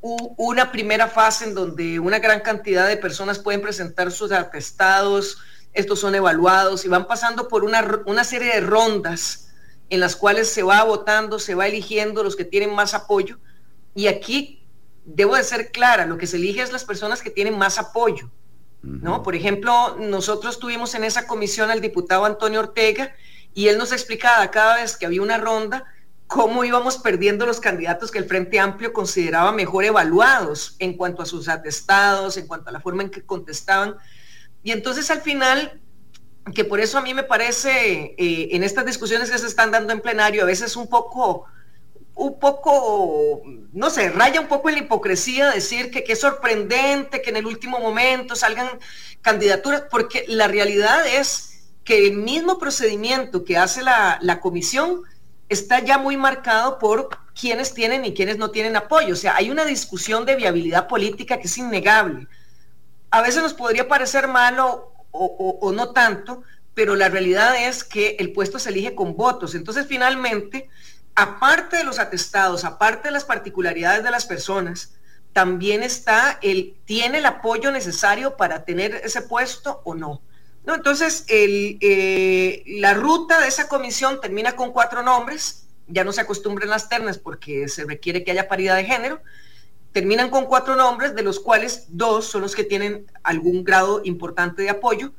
una primera fase en donde una gran cantidad de personas pueden presentar sus atestados, estos son evaluados y van pasando por una, una serie de rondas en las cuales se va votando, se va eligiendo los que tienen más apoyo. Y aquí debo de ser clara, lo que se elige es las personas que tienen más apoyo. ¿No? Por ejemplo, nosotros tuvimos en esa comisión al diputado Antonio Ortega y él nos explicaba cada vez que había una ronda cómo íbamos perdiendo los candidatos que el Frente Amplio consideraba mejor evaluados en cuanto a sus atestados, en cuanto a la forma en que contestaban. Y entonces al final, que por eso a mí me parece eh, en estas discusiones que se están dando en plenario, a veces un poco un poco, no sé, raya un poco en la hipocresía decir que, es sorprendente que en el último momento salgan candidaturas, porque la realidad es que el mismo procedimiento que hace la, la comisión está ya muy marcado por quienes tienen y quienes no tienen apoyo. O sea, hay una discusión de viabilidad política que es innegable. A veces nos podría parecer malo o, o no tanto, pero la realidad es que el puesto se elige con votos. Entonces, finalmente, aparte de los atestados, aparte de las particularidades de las personas, también está el, ¿tiene el apoyo necesario para tener ese puesto o no? ¿No? Entonces, eh, la ruta de esa comisión termina con cuatro nombres, ya no se acostumbran las ternas porque se requiere que haya paridad de género, terminan con cuatro nombres, de los cuales dos son los que tienen algún grado importante de apoyo.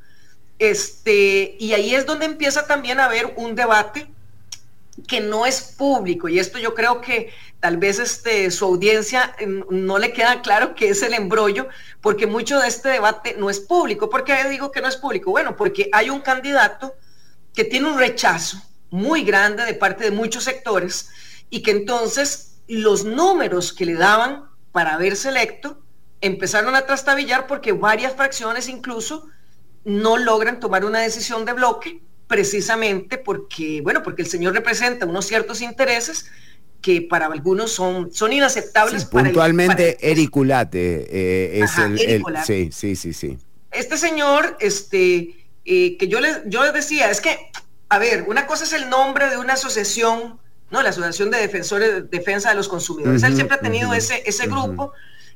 Este, y ahí es donde empieza también a haber un debate que no es público y esto yo creo que tal vez este, su audiencia mm, no le queda claro que es el embrollo porque mucho de este debate no es público. ¿Por qué digo que no es público? Bueno, porque hay un candidato que tiene un rechazo muy grande de parte de muchos sectores y que entonces los números que le daban para verse electo empezaron a trastabillar porque varias fracciones incluso no logran tomar una decisión de bloque precisamente porque, bueno, porque el señor representa unos ciertos intereses que para algunos son, son inaceptables. puntualmente, Ericulate eh, es el, Sí, sí, sí, sí. Este señor, este, eh, que yo les, yo les decía, es que, a ver, una cosa es el nombre de una asociación ¿no? La Asociación de Defensores de Defensa de los Consumidores. Él siempre ha tenido ese, ese grupo.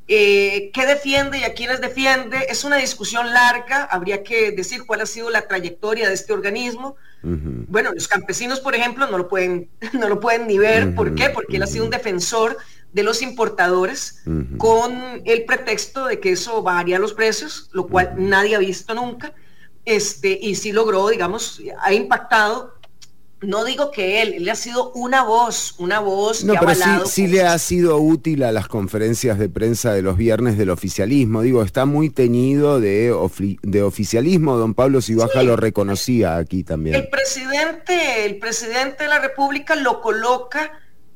Eh, ¿Qué defiende y a quiénes defiende? Es una discusión larga, habría que decir cuál ha sido la trayectoria de este organismo. Bueno, los campesinos, por ejemplo, no lo pueden, no lo pueden ni ver. ¿Por qué? Porque él ha sido un defensor de los importadores con el pretexto de que eso bajaría los precios, lo cual nadie ha visto nunca. Este, y sí logró, digamos, ha impactado no digo que él, él ha sido una voz, una voz no, pero sí, le ha sido útil a las conferencias de prensa de los viernes del oficialismo. Digo, está muy teñido de, de oficialismo. Don Pablo Sibaja lo reconocía aquí también. El presidente, el presidente de la República lo coloca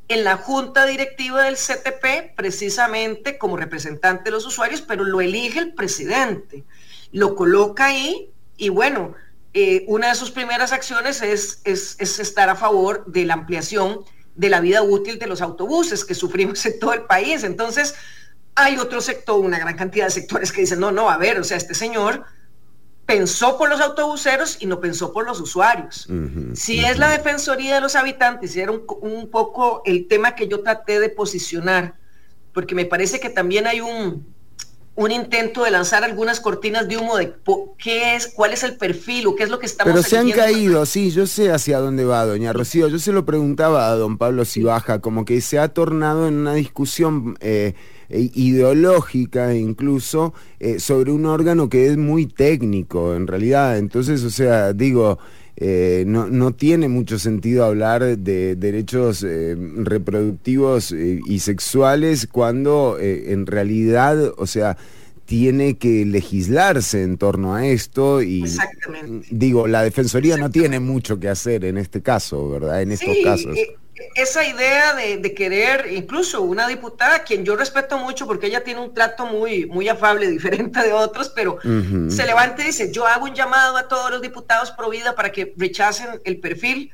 en la junta directiva del CTP precisamente como representante de los usuarios, pero lo elige el presidente. Lo coloca ahí y bueno, eh, una de sus primeras acciones es, es, estar a favor de la ampliación de la vida útil de los autobuses que sufrimos en todo el país. Entonces, hay otro sector, una gran cantidad de sectores que dicen, no, no, a ver, o sea, este señor pensó por los autobuseros y no pensó por los usuarios. si es la defensoría de los habitantes, y era un, un, poco el tema que yo traté de posicionar, porque me parece que también hay un, un intento de lanzar algunas cortinas de humo de qué es, cuál es el perfil o qué es lo que estamos Pero se han caído, sí, yo sé hacia dónde va, doña Rocío. Yo se lo preguntaba a don Pablo Sibaja, como que se ha tornado en una discusión eh, ideológica incluso eh, sobre un órgano que es muy técnico en realidad. Entonces, o sea, digo, eh, no, no, tiene mucho sentido hablar de derechos eh, reproductivos eh, y sexuales cuando en realidad, o sea, tiene que legislarse en torno a esto y digo, la Defensoría no tiene mucho que hacer en este caso, ¿verdad? En estos casos esa idea de, querer, incluso una diputada, quien yo respeto mucho porque ella tiene un trato muy, muy afable, diferente de otros, pero se levanta y dice, yo hago un llamado a todos los diputados pro vida para que rechacen el perfil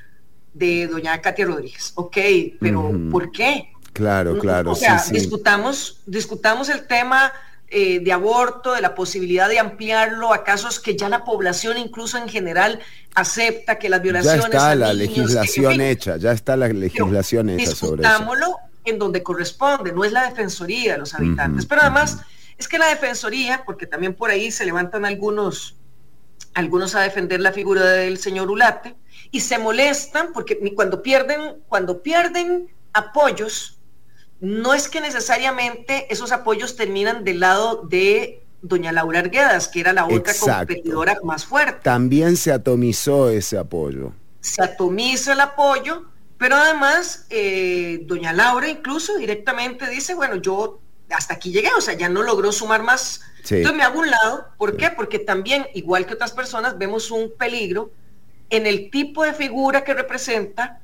de doña Katia Rodríguez. Ok, pero ¿por qué? Claro, claro. O sea, discutamos, discutamos el tema eh, de aborto, de la posibilidad de ampliarlo a casos que ya la población incluso en general acepta que las violaciones... Ya está la legislación hecha, ya está la legislación hecha sobre eso. en donde corresponde, no es la defensoría de los habitantes. Pero además es que la defensoría, porque también por ahí se levantan algunos, algunos a defender la figura del señor Ulate, y se molestan porque cuando pierden, cuando pierden apoyos, no es que necesariamente esos apoyos terminan del lado de doña Laura Arguedas, que era la otra competidora más fuerte. También se atomizó ese apoyo. Se atomiza el apoyo, pero además eh, doña Laura incluso directamente dice, bueno, yo hasta aquí llegué, o sea, ya no logró sumar más. Entonces me hago un lado, ¿por qué? Porque también, igual que otras personas, vemos un peligro en el tipo de figura que representa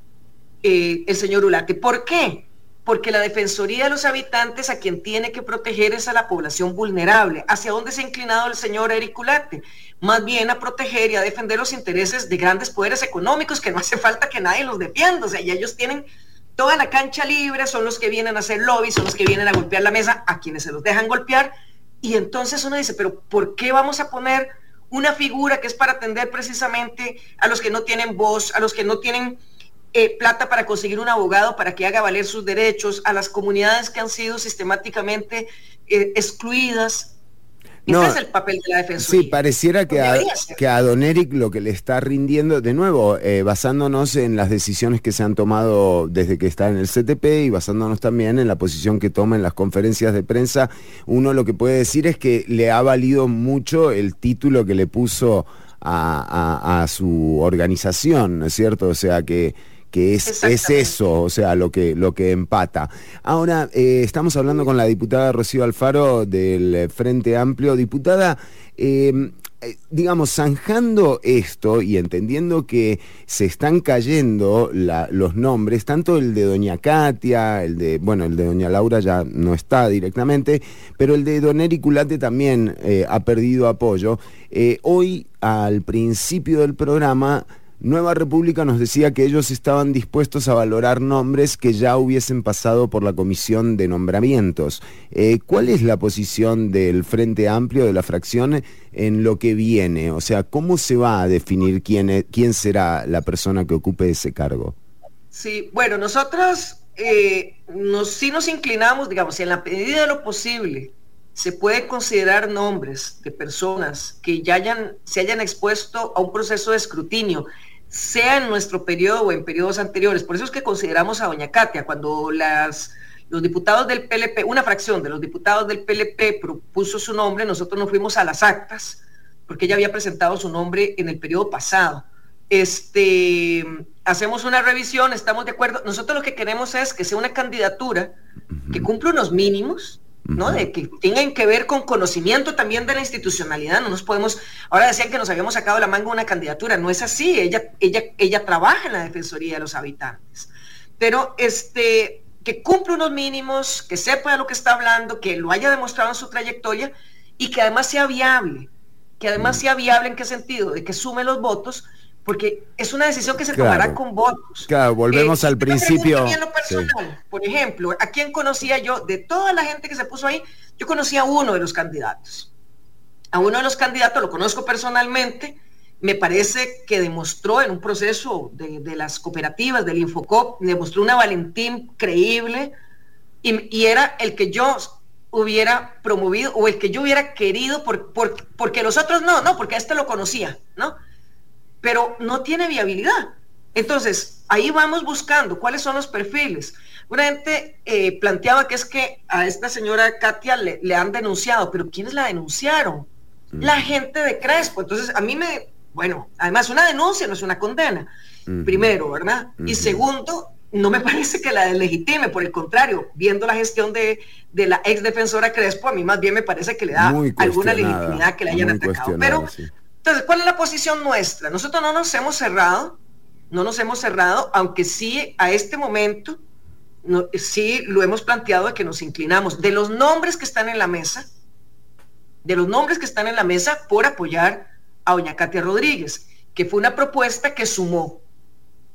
eh, el señor Ulate. ¿Por qué? Porque la Defensoría de los Habitantes a quien tiene que proteger es a la población vulnerable. ¿Hacia dónde se ha inclinado el señor Eric Ulate? Más bien a proteger y a defender los intereses de grandes poderes económicos que no hace falta que nadie los defienda. O sea, y ellos tienen toda la cancha libre, son los que vienen a hacer lobby, son los que vienen a golpear la mesa, a quienes se los dejan golpear. Y entonces uno dice, pero ¿por qué vamos a poner una figura que es para atender precisamente a los que no tienen voz, a los que no tienen eh, plata para conseguir un abogado para que haga valer sus derechos, a las comunidades que han sido sistemáticamente eh, excluidas. No, Ese es el papel de la defensoría. Sí, pareciera que a, que a, Don Eric lo que le está rindiendo, de nuevo, eh, basándonos en las decisiones que se han tomado desde que está en el CTP y basándonos también en la posición que toma en las conferencias de prensa, uno lo que puede decir es que le ha valido mucho el título que le puso a, a su organización, ¿no es cierto? O sea que que es, es eso, o sea, lo que, lo que empata. Ahora, eh, estamos hablando con la diputada Rocío Alfaro del Frente Amplio. Diputada, em, eh, digamos, zanjando esto y entendiendo que se están cayendo los nombres, tanto el de doña Katia, el de, bueno, el de doña Laura ya no está directamente, pero el de don Ericulate también eh, ha perdido apoyo. hoy, al principio del programa, Nueva República nos decía que ellos estaban dispuestos a valorar nombres que ya hubiesen pasado por la comisión de nombramientos. Eh, ¿Cuál es la posición del Frente Amplio de la fracción en lo que viene? O sea, ¿cómo se va a definir quién, quién será la persona que ocupe ese cargo? Sí, bueno, nosotros eh, nos, sí nos inclinamos, digamos, en la medida de lo posible se puede considerar nombres de personas que ya hayan, se hayan expuesto a un proceso de escrutinio, sea en nuestro periodo o en periodos anteriores. Por eso es que consideramos a doña Katia, cuando las, los diputados del PLP, una fracción de los diputados del PLP propuso su nombre, nosotros nos fuimos a las actas, porque ella había presentado su nombre en el periodo pasado. Este, hacemos una revisión, estamos de acuerdo. Nosotros lo que queremos es que sea una candidatura que cumpla unos mínimos, ¿no? De que tengan que ver con conocimiento también de la institucionalidad. No nos podemos, ahora decían que nos habíamos sacado la manga una candidatura, no es así. Ella, ella, ella trabaja en la Defensoría de los Habitantes. Pero este, que cumpla unos mínimos, que sepa de lo que está hablando, que lo haya demostrado en su trayectoria y que además sea viable. Que además sea viable en qué sentido, de que sume los votos, porque es una decisión que se tomará con votos. Claro, volvemos Eh, al principio. en lo personal, Por ejemplo, ¿a quién conocía yo? De toda la gente que se puso ahí, yo conocía a uno de los candidatos. A uno de los candidatos lo conozco personalmente, me parece que demostró en un proceso de, de las cooperativas, del Infocop, demostró una valentín creíble y, y era el que yo hubiera promovido o el que yo hubiera querido por, por- porque los otros no, no, porque a este lo conocía, ¿no? Pero no tiene viabilidad. Entonces, ahí vamos buscando cuáles son los perfiles. Una gente eh, planteaba que es que a esta señora Katia le, le han denunciado, pero ¿quiénes la denunciaron? La gente de Crespo. Entonces, a mí me, bueno, además una denuncia no es una condena, primero, ¿verdad? Y segundo, no me parece que la deslegitime, por el contrario, viendo la gestión de, de la ex defensora Crespo, a mí más bien me parece que le da alguna legitimidad que le hayan atacado. Pero sí. Entonces, ¿cuál es la posición nuestra? Nosotros no nos hemos cerrado, no nos hemos cerrado, aunque sí a este momento, no- sí lo hemos planteado de que nos inclinamos. De los nombres que están en la mesa, de los nombres que están en la mesa por apoyar a doña Katia Rodríguez, que fue una propuesta que sumó,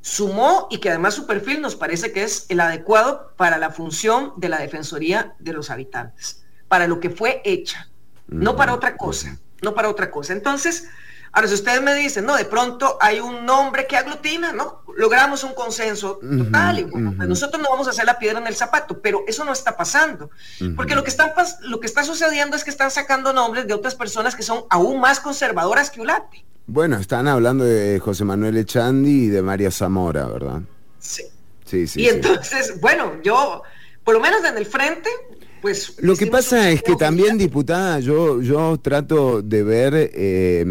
sumó y que además su perfil nos parece que es el adecuado para la función de la Defensoría de los Habitantes, para lo que fue hecha, no para otra cosa, no para otra cosa. Entonces, ahora si ustedes me dicen, no, de pronto hay un nombre que aglutina, ¿no? Logramos un consenso total y bueno, pues nosotros no vamos a hacer la piedra en el zapato, pero eso no está pasando, porque lo que, están pas- lo que está sucediendo es que están sacando nombres de otras personas que son aún más conservadoras que Ulate. Bueno, están hablando de José Manuel Echandi y de María Zamora, ¿verdad? Sí. Sí, sí. y sí. entonces, bueno, yo, por lo menos en el frente, pues... Lo que hicimos pasa es que también, diputada, yo, yo trato de ver eh,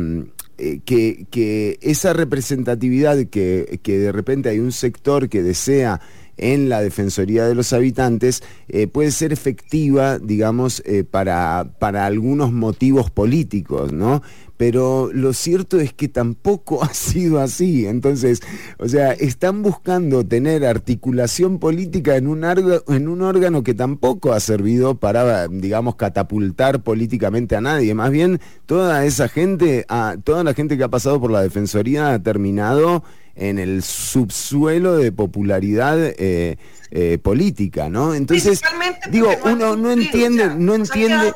eh, que, que esa representatividad que, que de repente hay un sector que desea en la Defensoría de los Habitantes eh, puede ser efectiva, digamos, eh, para, para algunos motivos políticos, ¿no? Pero lo cierto es que tampoco ha sido así. Entonces, o sea, están buscando tener articulación política en un, órgano que tampoco ha servido para, digamos, catapultar políticamente a nadie. Más bien, toda esa gente, toda la gente que ha pasado por la Defensoría ha terminado en el subsuelo de popularidad eh, eh, política, ¿no? Entonces, digo, no uno no entiende, no entiende.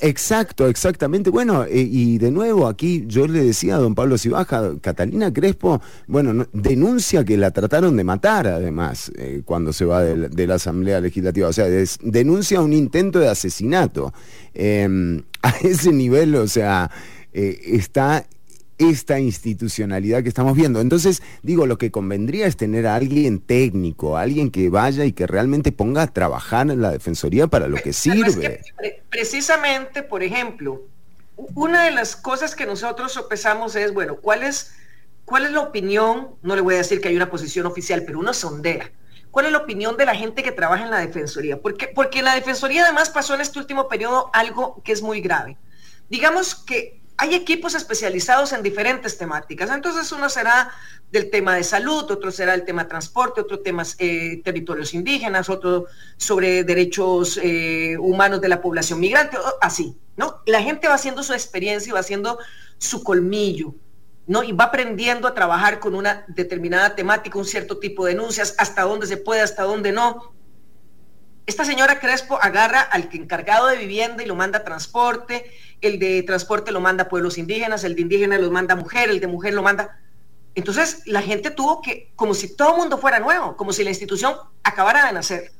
exacto, exactamente. Bueno, eh, y de nuevo aquí yo le decía a don Pablo Cibaja, Catalina Crespo, bueno, no- denuncia que la trataron de matar además eh, cuando se va de la, de la Asamblea Legislativa. O sea, des- denuncia un intento de asesinato. Eh, a ese nivel, o sea, eh, está esta institucionalidad que estamos viendo. Entonces, digo, lo que convendría es tener a alguien técnico, alguien que vaya y que realmente ponga a trabajar en la Defensoría para lo que es sirve. que pre- precisamente, por ejemplo, una de las cosas que nosotros sopesamos es, bueno, ¿cuál es, ¿cuál es la opinión? No le voy a decir que hay una posición oficial, pero uno sondea. ¿Cuál es la opinión de la gente que trabaja en la Defensoría? Porque, porque en la Defensoría además pasó en este último periodo algo que es muy grave. Digamos que hay equipos especializados en diferentes temáticas. Entonces uno será del tema de salud, otro será el tema transporte, otro tema eh, territorios indígenas, otro sobre derechos eh, humanos de la población migrante, así, ¿no? La gente va haciendo su experiencia y va haciendo su colmillo, ¿no? Y va aprendiendo a trabajar con una determinada temática, un cierto tipo de denuncias, hasta dónde se puede, hasta dónde no. Esta señora Crespo agarra al que encargado de vivienda y lo manda transporte, el de transporte lo manda pueblos indígenas, el de indígenas lo manda mujer, el de mujer lo manda. Entonces la gente tuvo que, como si todo el mundo fuera nuevo, como si la institución acabara de nacer.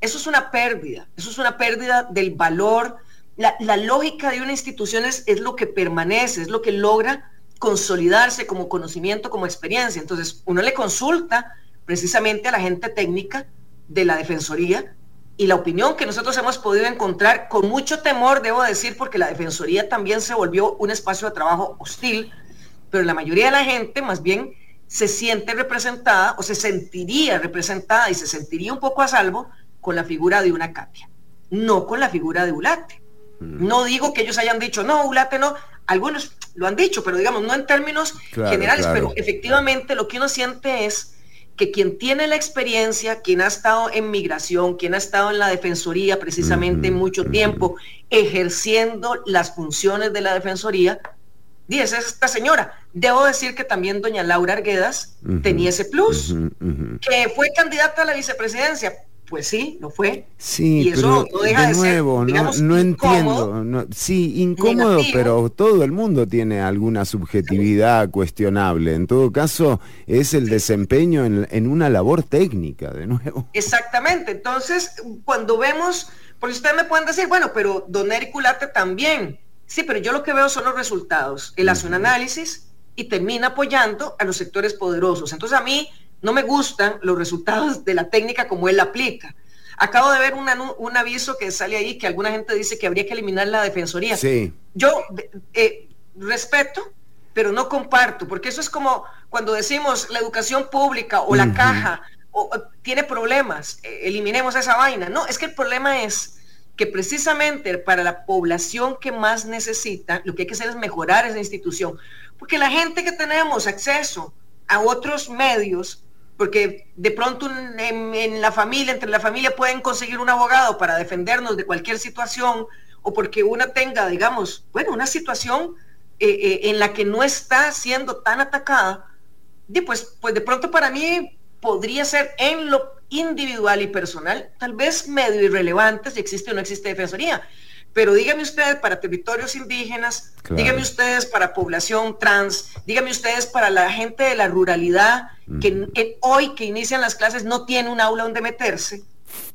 Eso es una pérdida, eso es una pérdida del valor. La, la lógica de una institución es, es lo que permanece, es lo que logra consolidarse como conocimiento, como experiencia. Entonces uno le consulta precisamente a la gente técnica de la Defensoría y la opinión que nosotros hemos podido encontrar con mucho temor, debo decir, porque la Defensoría también se volvió un espacio de trabajo hostil, pero la mayoría de la gente más bien se siente representada o se sentiría representada y se sentiría un poco a salvo con la figura de una Katia, no con la figura de Ulate. Mm. No digo que ellos hayan dicho, no, Ulate no, algunos lo han dicho, pero digamos, no en términos generales, pero efectivamente lo que uno siente es que quien tiene la experiencia, quien ha estado en migración, quien ha estado en la defensoría precisamente mucho tiempo, ejerciendo las funciones de la defensoría, dice es esta señora. Debo decir que también doña Laura Arguedas tenía ese plus, que fue candidata a la vicepresidencia, pues sí, lo fue. Sí, y eso pero de, nuevo, no, entiendo. sí, incómodo, pero todo el mundo tiene alguna subjetividad cuestionable. En todo caso, es el desempeño en, una labor técnica, de nuevo. Exactamente. Entonces, cuando vemos, porque ustedes me pueden decir, bueno, pero don Eric también. Sí, pero yo lo que veo son los resultados. Él hace un análisis y termina apoyando a los sectores poderosos. Entonces, a mí no me gustan los resultados de la técnica como él la aplica. Acabo de ver un aviso que sale ahí que alguna gente dice que habría que eliminar la defensoría. Sí. Yo eh, respeto, pero no comparto, porque eso es como cuando decimos la educación pública o la caja o, tiene problemas, eh, eliminemos esa vaina. No, es que el problema es que precisamente para la población que más necesita, lo que hay que hacer es mejorar esa institución, porque la gente que tenemos acceso a otros medios porque de pronto en, la familia, entre la familia pueden conseguir un abogado para defendernos de cualquier situación o porque una tenga, digamos, bueno, una situación eh, eh, en la que no está siendo tan atacada, pues, pues de pronto para mí podría ser en lo individual y personal, tal vez medio irrelevante si existe o no existe defensoría. Pero dígame ustedes para territorios indígenas, dígame ustedes para población trans, dígame ustedes para la gente de la ruralidad que, hoy que inician las clases no tiene un aula donde meterse.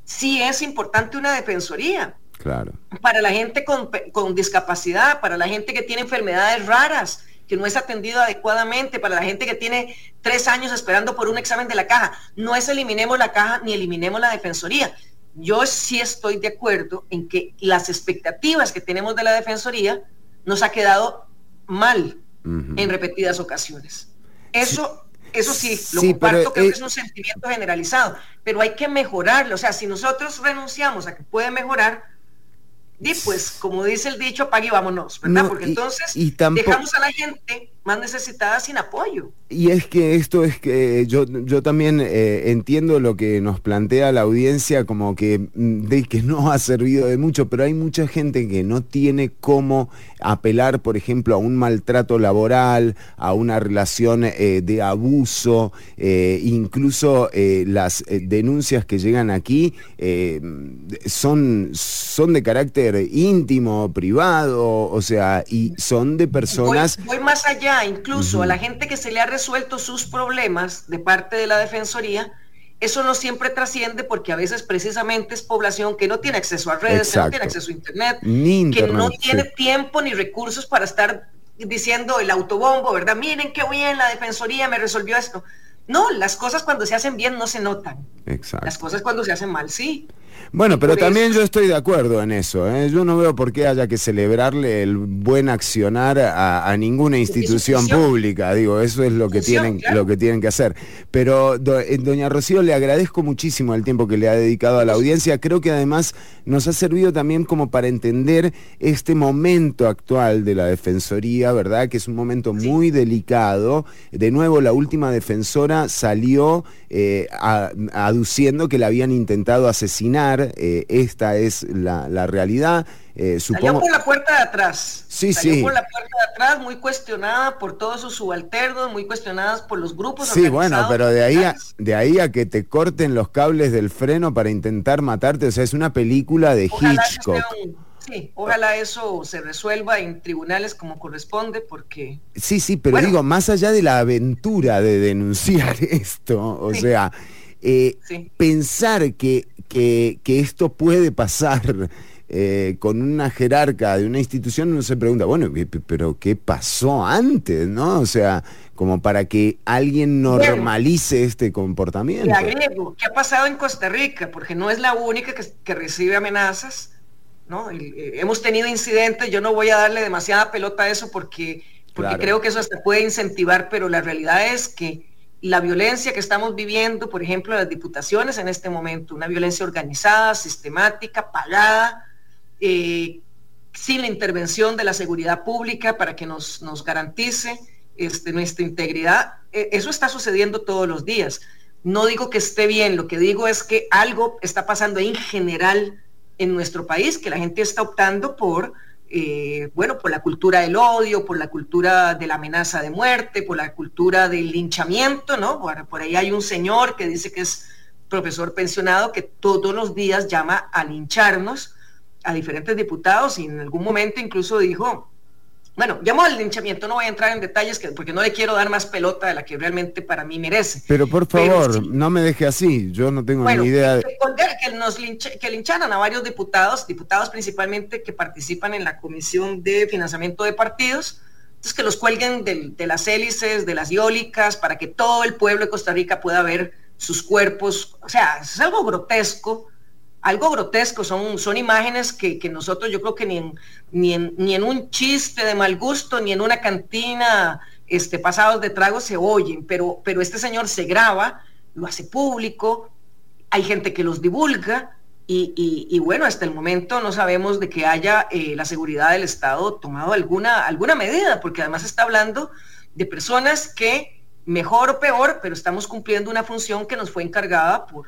Sí es importante una defensoría. Claro. Para la gente con, con discapacidad, para la gente que tiene enfermedades raras, que no es atendido adecuadamente, para la gente que tiene tres años esperando por un examen de la caja. No es eliminemos la caja ni eliminemos la defensoría yo sí estoy de acuerdo en que las expectativas que tenemos de la Defensoría nos ha quedado mal en repetidas ocasiones. Eso, sí. eso sí, lo comparto, creo que es un sentimiento generalizado, pero hay que mejorarlo. O sea, si nosotros renunciamos a que puede mejorar, y pues, como dice el dicho, pague y vámonos, ¿verdad? Porque entonces dejamos a la gente más necesitada sin apoyo. Y es que esto es que yo, yo también eh, entiendo lo que nos plantea la audiencia como que, mm, de que no ha servido de mucho, pero hay mucha gente que no tiene cómo apelar, por ejemplo, a un maltrato laboral, a una relación eh, de abuso, eh, incluso las denuncias que llegan aquí son, son de carácter íntimo, privado, o sea, y son de personas... Voy, más allá, incluso a la gente que se le ha resuelto sus problemas de parte de la Defensoría, eso no siempre trasciende porque a veces precisamente es población que no tiene acceso a redes, que no tiene acceso a internet, que no tiene tiempo ni recursos para estar diciendo el autobombo, ¿verdad? Miren qué bien la Defensoría me resolvió esto. No, las cosas cuando se hacen bien no se notan. Exacto. Las cosas cuando se hacen mal, sí. Bueno, pero también yo estoy de acuerdo en eso. ¿eh? Yo no veo por qué haya que celebrarle el buen accionar a, ninguna institución pública. Digo, eso es lo que tienen, lo que tienen que hacer. Pero eh, doña Rocío, le agradezco muchísimo el tiempo que le ha dedicado a la audiencia. Creo que además nos ha servido también como para entender este momento actual de la defensoría, ¿verdad? Que es un momento muy delicado. De nuevo, la última defensora salió eh, aduciendo que la habían intentado asesinar eh, esta es la, realidad. Eh, Salió por la puerta de atrás. Sí, Salió por la puerta de atrás, muy cuestionada por todos sus subalternos, muy cuestionadas por los grupos. Sí, bueno, pero de ahí, a, de ahí a que te corten los cables del freno para intentar matarte, o sea, es una película de Hitchcock. sí, ojalá eso se resuelva en tribunales como corresponde, porque... Sí, sí, pero digo, más allá de la aventura de denunciar esto, o sea, eh, pensar que, que, que, esto puede pasar eh, con una jerarca de una institución, uno se pregunta, bueno, pero ¿qué pasó antes? ¿No? O sea, como para que alguien normalice este comportamiento. ¿qué ha pasado en Costa Rica? Porque no es la única que, recibe amenazas, ¿no? Eh, hemos tenido incidentes, yo no voy a darle demasiada pelota a eso porque, porque creo que eso hasta puede incentivar, pero la realidad es que la violencia que estamos viviendo, por ejemplo, las diputaciones en este momento, una violencia organizada, sistemática, pagada, eh, sin la intervención de la seguridad pública para que nos, nos garantice este, nuestra integridad. E, eso está sucediendo todos los días. No digo que esté bien, lo que digo es que algo está pasando en general en nuestro país, que la gente está optando por, eh, bueno, por la cultura del odio, por la cultura de la amenaza de muerte, por la cultura del linchamiento, ¿no? por ahí hay un señor que dice que es profesor pensionado que todos los días llama a lincharnos a diferentes diputados y en algún momento incluso dijo, bueno, llamo al linchamiento, no voy a entrar en detalles porque no le quiero dar más pelota de la que realmente para mí merece. Pero por favor, no me deje así, yo no tengo ni idea de... Que, nos que lincharan a varios diputados, diputados principalmente que participan en la Comisión de Financiamiento de Partidos, entonces que los cuelguen de, de las hélices, de las iólicas, para que todo el pueblo de Costa Rica pueda ver sus cuerpos, o sea, es algo grotesco algo grotesco, son, son imágenes que, nosotros yo creo que ni en, ni, ni en un chiste de mal gusto, ni en una cantina este, pasados de trago se oyen, pero, pero este señor se graba, lo hace público, hay gente que los divulga y, bueno, hasta el momento no sabemos de que haya eh, la seguridad del Estado tomado alguna, alguna medida, porque además está hablando de personas que, mejor o peor, pero estamos cumpliendo una función que nos fue encargada por,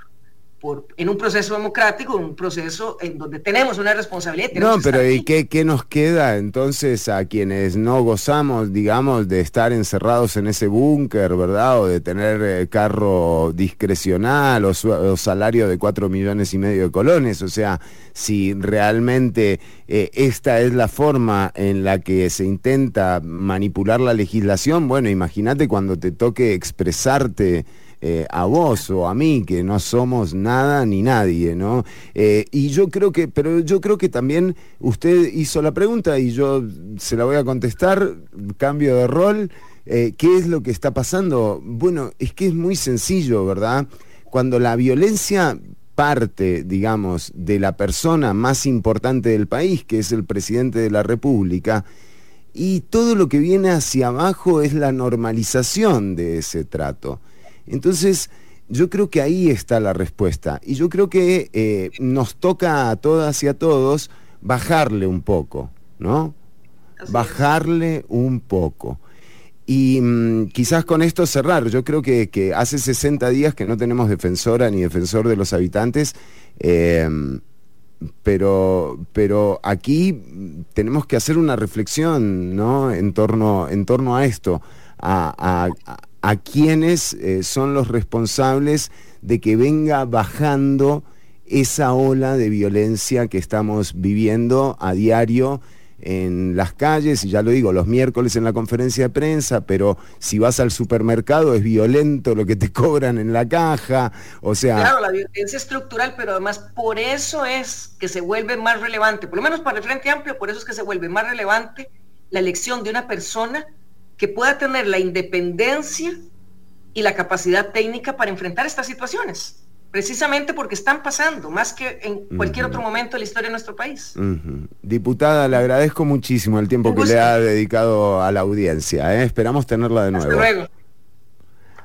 en un proceso democrático, un proceso en donde tenemos una responsabilidad. No, pero ¿y qué, qué, nos queda entonces a quienes no gozamos, digamos, de estar encerrados en ese búnker, ¿verdad? O de tener eh, carro discrecional o, salario de cuatro millones y medio de colones. O sea, si realmente eh, esta es la forma en la que se intenta manipular la legislación, bueno, imagínate cuando te toque expresarte eh, a vos o a mí, que no somos nada ni nadie, ¿no? Eh, y yo creo que, pero yo creo que también usted hizo la pregunta y yo se la voy a contestar, cambio de rol. Eh, ¿Qué es lo que está pasando? Bueno, es que es muy sencillo, ¿verdad? Cuando la violencia parte, digamos, de la persona más importante del país, que es el presidente de la República, y todo lo que viene hacia abajo es la normalización de ese trato. Entonces, yo creo que ahí está la respuesta. Y yo creo que eh, nos toca a todas y a todos bajarle un poco, ¿no? bajarle un poco. Y mm, quizás con esto cerrar, yo creo que, hace 60 días que no tenemos defensora ni defensor de los habitantes, em, pero, pero aquí tenemos que hacer una reflexión ¿no? en, torno, en torno a esto, a a quienes eh, son los responsables de que venga bajando esa ola de violencia que estamos viviendo a diario en las calles, y ya lo digo, los miércoles en la conferencia de prensa, pero si vas al supermercado es violento lo que te cobran en la caja, o sea... Claro, la violencia estructural, pero además por eso es que se vuelve más relevante, por lo menos para el Frente Amplio, por eso es que se vuelve más relevante la elección de una persona que pueda tener la independencia y la capacidad técnica para enfrentar estas situaciones, precisamente porque están pasando más que en cualquier otro momento de la historia de nuestro país. Diputada, le agradezco muchísimo el tiempo que le ha dedicado a la audiencia. ¿eh? Esperamos tenerla de nuevo. Hasta luego.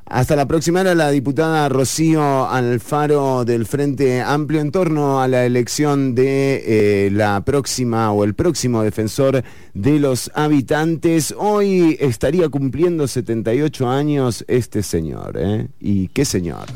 Hasta la próxima era la diputada Rocío Alfaro del Frente Amplio en torno a la elección de eh, la próxima o el próximo defensor de los habitantes. Hoy estaría cumpliendo 78 años este señor. ¿eh? ¿Y qué señor?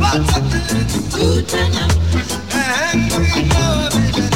Good enough. And we love baby.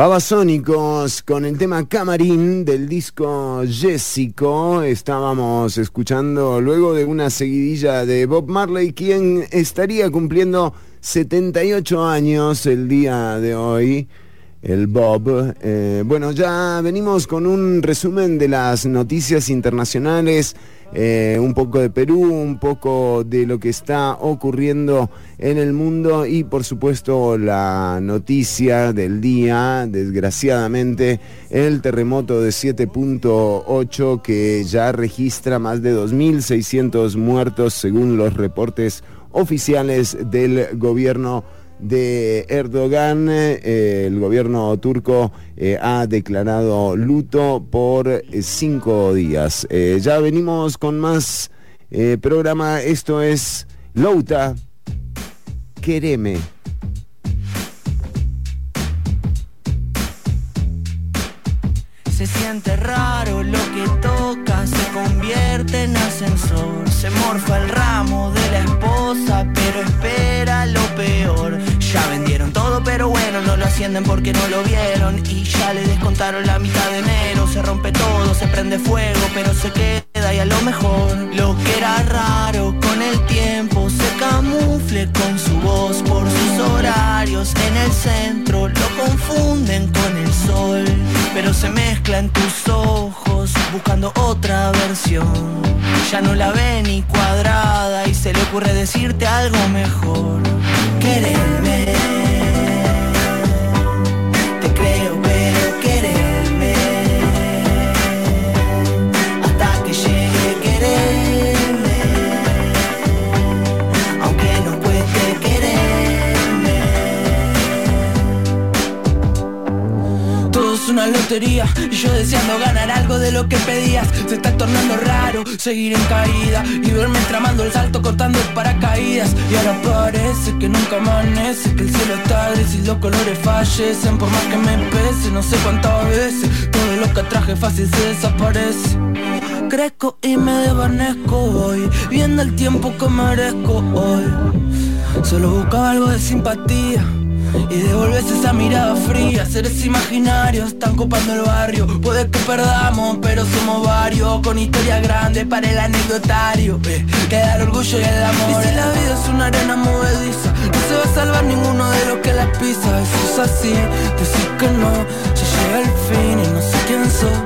Babasónicos con el tema Camarín del disco Jessico. Estábamos escuchando luego de una seguidilla de Bob Marley, quien estaría cumpliendo 78 años el día de hoy. El Bob. Eh, bueno, ya venimos con un resumen de las noticias internacionales eh, un poco de Perú, un poco de lo que está ocurriendo en el mundo y por supuesto la noticia del día, desgraciadamente, el terremoto de 7.8 que ya registra más de 2.600 muertos según los reportes oficiales del gobierno de Erdogan, eh, el gobierno turco eh, ha declarado luto por eh, cinco días. ya venimos con más programa. Esto es Louta. Quereme. Se siente raro lo que toca, se convierte en ascensor. Se morfa el ramo de la esposa, pero espera lo peor. Ya vendieron todo, pero bueno, no lo ascienden porque no lo vieron. Y ya le descontaron la mitad de enero. Se rompe todo, se prende fuego, pero se queda y a lo mejor. Lo que era raro con el tiempo se camufle con su voz por sus horarios. En el centro lo confunden con el sol, pero se mezcla en tus ojos buscando otra versión. Ya no la ve ni cuadrada y se le ocurre decirte algo mejor. Quererme. Una lotería. Y yo deseando ganar algo de lo que pedías. Se está tornando raro seguir en caída Y verme tramando el salto cortando paracaídas. Y ahora parece que nunca amanece Que el cielo está gris y los colores fallecen. Por más que me pese, no sé cuántas veces Todo lo que traje fácil se desaparece. Crezco y me desvanezco hoy Viendo el tiempo que merezco hoy. Solo buscaba algo de simpatía y devolves esa mirada fría Seres imaginarios están copando el barrio. Puede que perdamos, pero somos varios Con historia grande para el anecdotario. Eh, Queda el orgullo y el amor. Y si la vida es una arena movediza No se va a salvar ninguno de los que la pisa. Eso es así, decir que no Ya llega el fin y no sé quién soy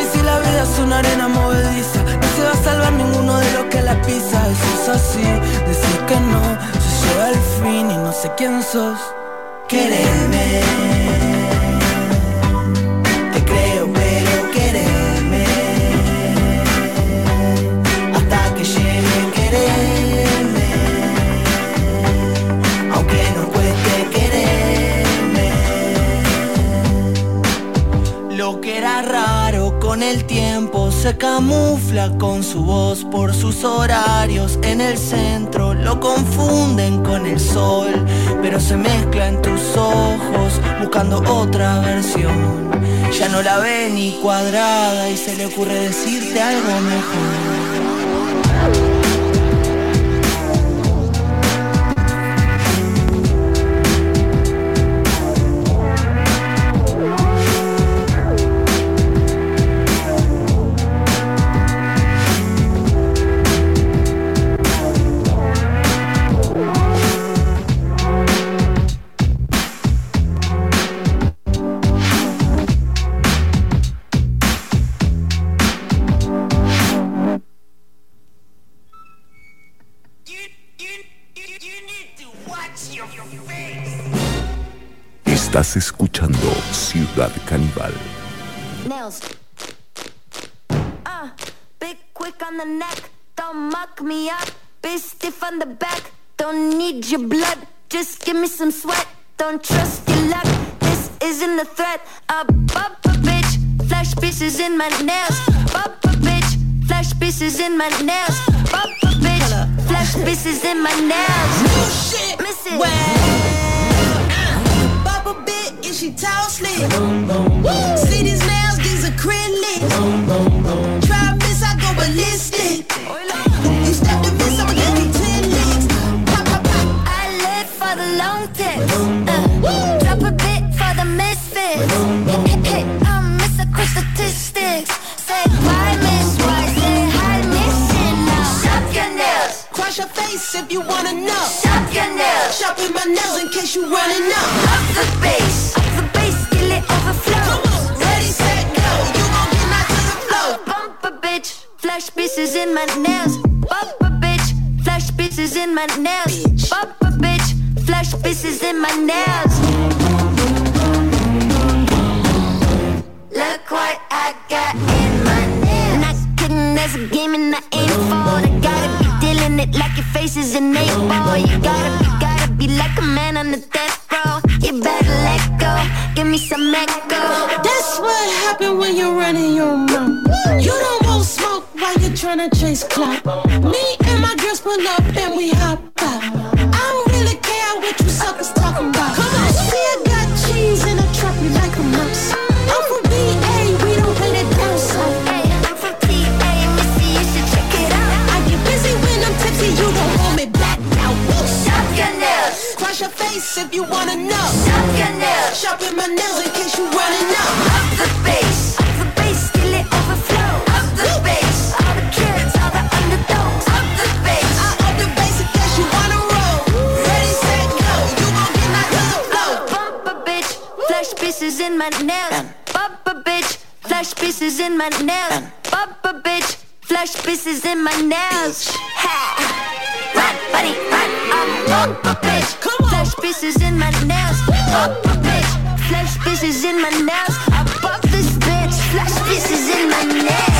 Y si la vida es una arena movediza No se va a salvar ninguno de los que la pisa. Eso es así, decir que no Ya llega el fin y no sé quién sos quererme. Te creo, pero quererme. Hasta que llegue quererme. Aunque no cueste quererme. Lo que era raro con el tiempo se camufla con su voz por sus horarios en el centro, lo confunden con el sol, pero se mezcla en tus ojos buscando otra versión. Ya no la ve ni cuadrada y se le ocurre decirte algo mejor. Estás escuchando Ciudad Caníbal. Nails. Uh, big quick on the neck, don't muck me up. Be stiff on the back, don't need your blood. Just give me some sweat, don't trust your luck. This isn't a threat. A bump a bitch, flash pieces in my nails. Bump a bitch, flash pieces in my nails. Bump a bitch, flash pieces in my nails. Miss it. Well, a bit and she tall slim. See these nails, these acrylic. Try miss, I go ballistic. You step to miss, I'ma give you ten licks. Pop, pop, pop. I live for the long tips. Uh, drop a bit for the misfits. I'm Mr. Quick Statistics. Say why miss, Cross your face if you wanna know. Shop your nails. Shopping my nails in case you running up. Up the bass, up the bass it overflows. Ready, set, go. You gon' get knocked to the floor. Bump a bitch, flash pieces in my nails. Bump a bitch, flash pieces in my nails. Bump a bitch, flash pieces in my nails. Look what I got in my nails. Not kidding, there's a game and I ain't fall. It like your face is an eight ball. You gotta be, gotta be like a man on the death row. You better let go, give me some echo. That's what happen when you're running your mouth. You don't want smoke while you're trying to chase clout. Me and my girls pull up and we hop out. I don't really care what you suckers talking flash in my nails. Bump a bitch, flash pieces in my nails. Ha! Run, buddy, run. I'm bump a bitch, flash pieces in my nails. Bump a bitch, flash pieces in my nails. I bump this bitch, flash pieces in my nails.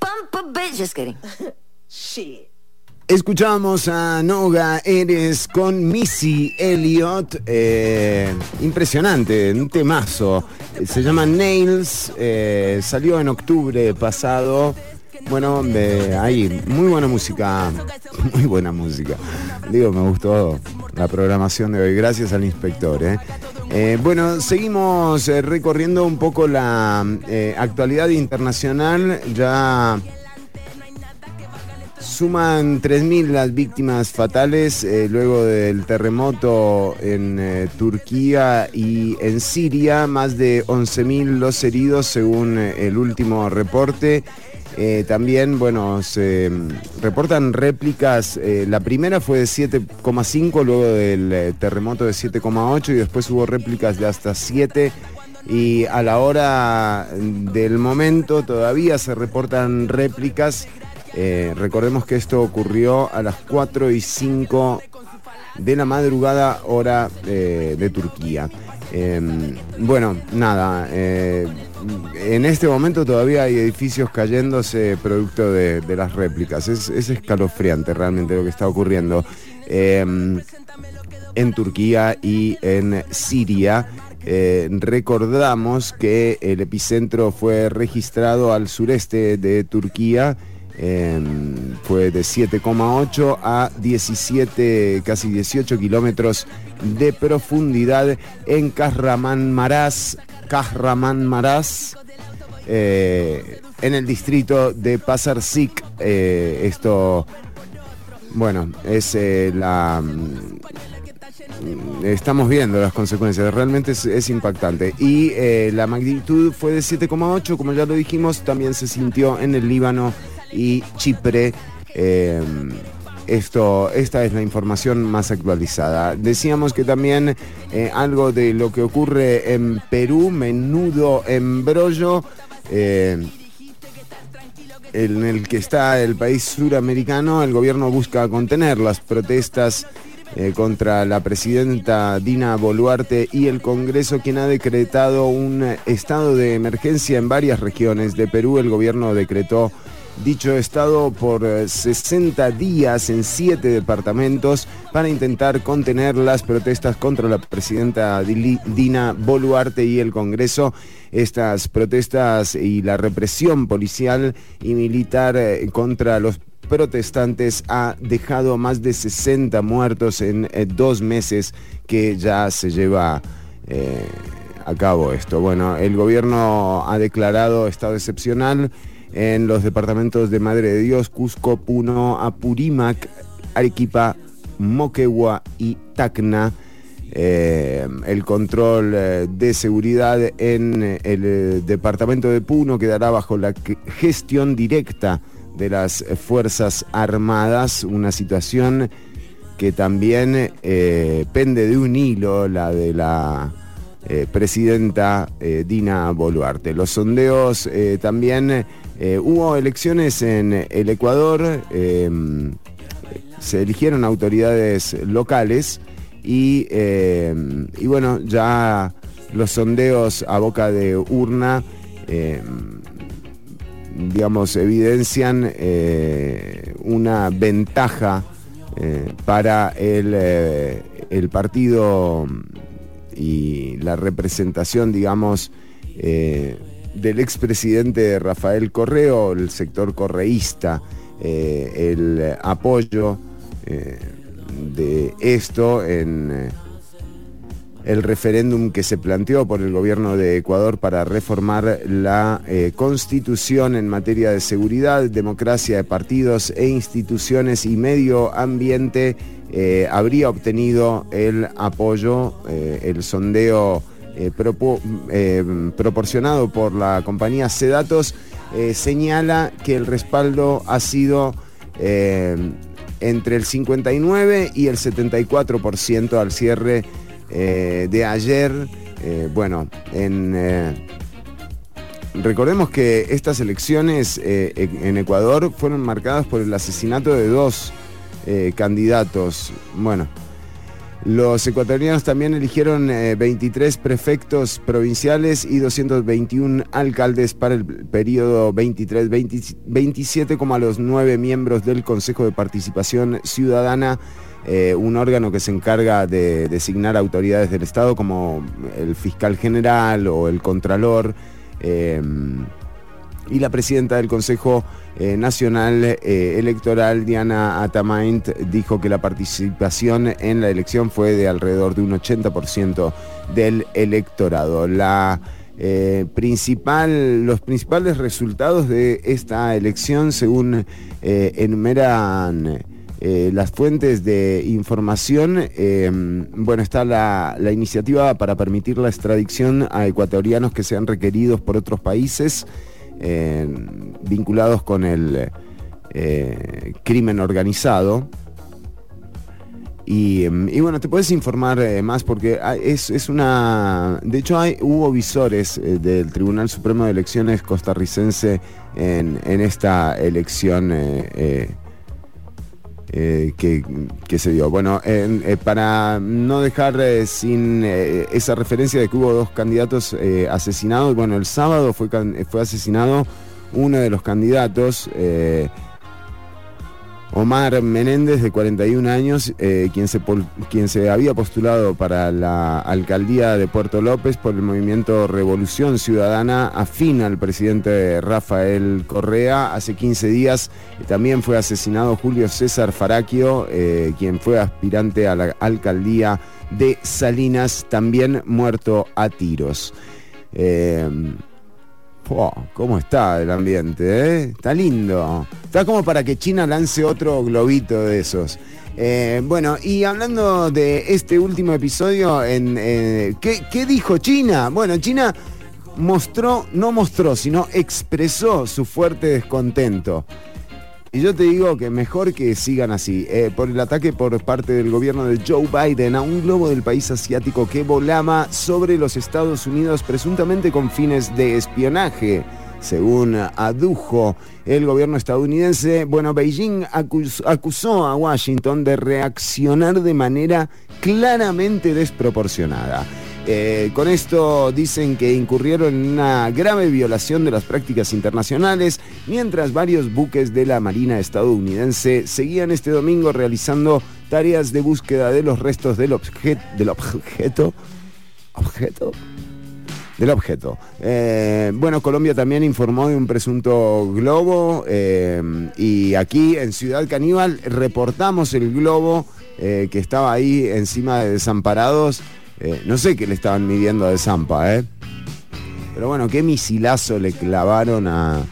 Bump a bitch, just kidding. Shit. Escuchamos a Noga Eres con Missy Elliott. eh, impresionante, un temazo. Se llama Nails. eh, salió en octubre pasado. Bueno, ahí, muy buena música. Muy buena música. Digo, me gustó la programación de hoy. Gracias al inspector. eh. Eh, bueno, seguimos recorriendo un poco la actualidad internacional. Ya Suman 3.000 las víctimas fatales eh, luego del terremoto en eh, Turquía y en Siria, más de 11.000 los heridos según eh, el último reporte. También, bueno, se mm, reportan réplicas, la primera fue de 7,5 luego del terremoto de 7,8 y después hubo réplicas de hasta 7 y a la hora del momento todavía se reportan réplicas. Eh, recordemos que esto ocurrió a las 4 y 5 de la madrugada hora eh, de Turquía. Eh, bueno, nada, eh, en este momento todavía hay edificios cayéndose producto de, de las réplicas. Es, es escalofriante realmente lo que está ocurriendo eh, en Turquía y en Siria. Recordamos que el epicentro fue registrado al sureste de Turquía. Fue de 7,8 a 17, casi 18 kilómetros de profundidad en Kahramanmaraş, Kahramanmaraş, eh, en el distrito de Pasarsik. Eh, esto, bueno, es eh, la... mm, Estamos viendo las consecuencias, realmente es, es impactante. Y eh, la magnitud fue de 7,8, como ya lo dijimos, también se sintió en el Líbano y Chipre. Eh, esto, esta es la información más actualizada. Decíamos que también eh, algo de lo que ocurre en Perú, menudo embrollo, eh, en el que está el país suramericano, el gobierno busca contener las protestas eh, contra la presidenta Dina Boluarte y el Congreso, quien ha decretado un eh, estado de emergencia en varias regiones de Perú. El gobierno decretó dicho estado por eh, 60 días en siete departamentos para intentar contener las protestas contra la presidenta Dina Boluarte y el Congreso. Estas protestas y la represión policial y militar eh, contra los protestantes ha dejado más de 60 muertos en eh, dos meses que ya se lleva eh, a cabo esto. Bueno, el gobierno ha declarado estado excepcional en los departamentos de Madre de Dios, Cusco, Puno, Apurímac, Arequipa, Moquegua y Tacna. Eh, el control eh, de seguridad en eh, el departamento de Puno quedará bajo la gestión directa de las Fuerzas Armadas, una situación que también pende de un hilo, la de la presidenta Dina Boluarte. Los sondeos también, eh, hubo elecciones en el Ecuador, eh, se eligieron autoridades locales y, eh, y bueno, ya los sondeos a boca de urna, digamos, evidencian una ventaja para el, el partido y la representación, digamos, del expresidente Rafael Correo, el sector correísta, eh, el apoyo eh, de esto en eh, el referéndum que se planteó por el gobierno de Ecuador para reformar la constitución en materia de seguridad, democracia de partidos e instituciones y medio ambiente, habría obtenido el apoyo, el sondeo eh, eh, proporcionado por la compañía Cedatos eh, señala que el respaldo ha sido eh, entre el 59 y el 74% al cierre de ayer. Bueno, en, recordemos que estas elecciones eh, en Ecuador fueron marcadas por el asesinato de dos candidatos. Bueno, los ecuatorianos también eligieron eh, 23 prefectos provinciales y 221 alcaldes para el periodo 23-27, como a los nueve miembros del Consejo de Participación Ciudadana, eh, un órgano que se encarga de designar autoridades del Estado como el fiscal general o el contralor. eh, y la presidenta del Consejo eh, Nacional eh, Electoral, Diana Atamaint, dijo que la participación en la elección fue de alrededor de un 80% del electorado. La, eh, principal, los principales resultados de esta elección, según enumeran las fuentes de información, bueno, está la, la iniciativa para permitir la extradición a ecuatorianos que sean requeridos por otros países vinculados con el eh, crimen organizado. Y, em, y bueno, te puedes informar eh, más porque hay- es, es una... De hecho, hay, hubo visores eh, del Tribunal Supremo de Elecciones costarricense en, en esta elección eh, que, se dio. Bueno, en- eh, para no dejar eh, sin eh, esa referencia de que hubo dos candidatos asesinados, bueno, el sábado fue, fue asesinado uno de los candidatos, Omar Menéndez, de 41 años, eh, quien, se quien se había postulado para la alcaldía de Puerto López por el movimiento Revolución Ciudadana, afín al presidente Rafael Correa. Hace 15 días también fue asesinado Julio César Faraquio, eh, quien fue aspirante a la alcaldía de Salinas, también muerto a tiros. Eh, Fua, ¿Cómo está el ambiente? eh? Está lindo. Está como para que China lance otro globito de esos. Eh, bueno, y hablando de este último episodio, en, eh, ¿qué, qué dijo China? Bueno, China mostró, no mostró, sino expresó su fuerte descontento. Y yo te digo que mejor que sigan así, eh, por el ataque por parte del gobierno de Joe Biden a un globo del país asiático que volaba sobre los Estados Unidos presuntamente con fines de espionaje. Según adujo el gobierno estadounidense, bueno, Beijing acus- acusó a Washington de reaccionar de manera claramente desproporcionada. Eh, con esto dicen que incurrieron en una grave violación de las prácticas internacionales, mientras varios buques de la Marina estadounidense seguían este domingo realizando tareas de búsqueda de los restos del, obje- del objeto. ¿Objeto? Del objeto. Eh, bueno, Colombia también informó de un presunto globo eh, y aquí en Ciudad Caníbal reportamos el globo que estaba ahí encima de desamparados. Eh, no sé qué le estaban midiendo a Desampa, ¿eh? Pero bueno, qué misilazo le clavaron a,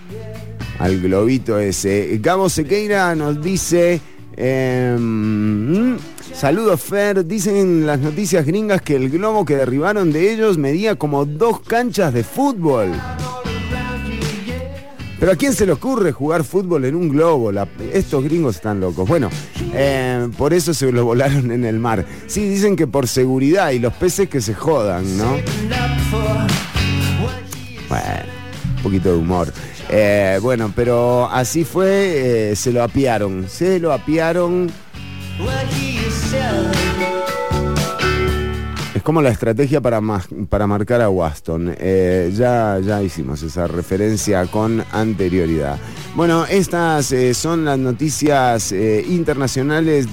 al globito ese. Gabo Sequeira nos dice... eh, mm, Saludos Fer, dicen las noticias gringas que el globo que derribaron de ellos medía como dos canchas de fútbol. Pero ¿a quién se le ocurre jugar fútbol en un globo? Estos gringos están locos. Bueno, eh, por eso se lo volaron en el mar. Sí, dicen que por seguridad y los peces que se jodan, ¿no? Bueno, un poquito de humor. Eh, bueno, pero así fue, eh, se lo apiaron, se lo apiaron. Como la estrategia para, para marcar a Waston. Eh, ya, ya hicimos esa referencia con anterioridad. Bueno, estas eh, son las noticias eh, internacionales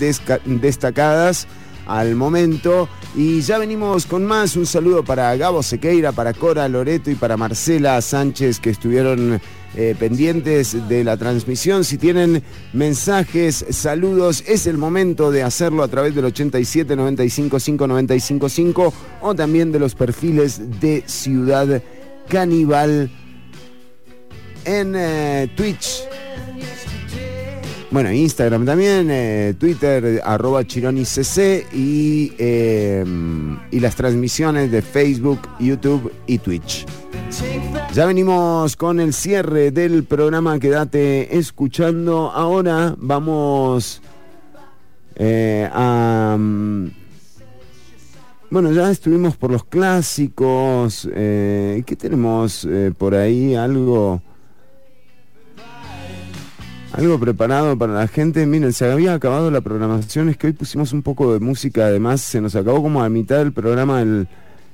destacadas al momento. Y ya venimos con más. Un saludo para Gabo Sequeira, para Cora Loreto y para Marcela Sánchez que estuvieron eh, pendientes de la transmisión. Si tienen mensajes, saludos, es el momento de hacerlo a través del 87 95 5 95 5 o también de los perfiles de Ciudad Caníbal en eh, Twitch. Bueno, Instagram también, eh, Twitter, arroba chironicc y, eh, y las transmisiones de Facebook, YouTube y Twitch. Ya venimos con el cierre del programa, quédate escuchando. Ahora vamos eh, a... mm, Bueno, ya estuvimos por los clásicos. ¿Qué tenemos por ahí? Algo... Algo preparado para la gente. Miren, se había acabado la programación. Es que hoy pusimos un poco de música. Además, se nos acabó como a mitad del programa el,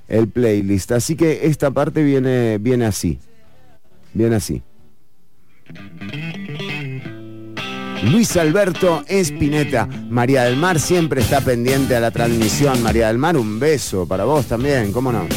el playlist. Así que esta parte viene, viene así. Viene así. Luis Alberto Espineta. María del Mar siempre está pendiente a la transmisión. María del Mar, un beso para vos también, ¿cómo no?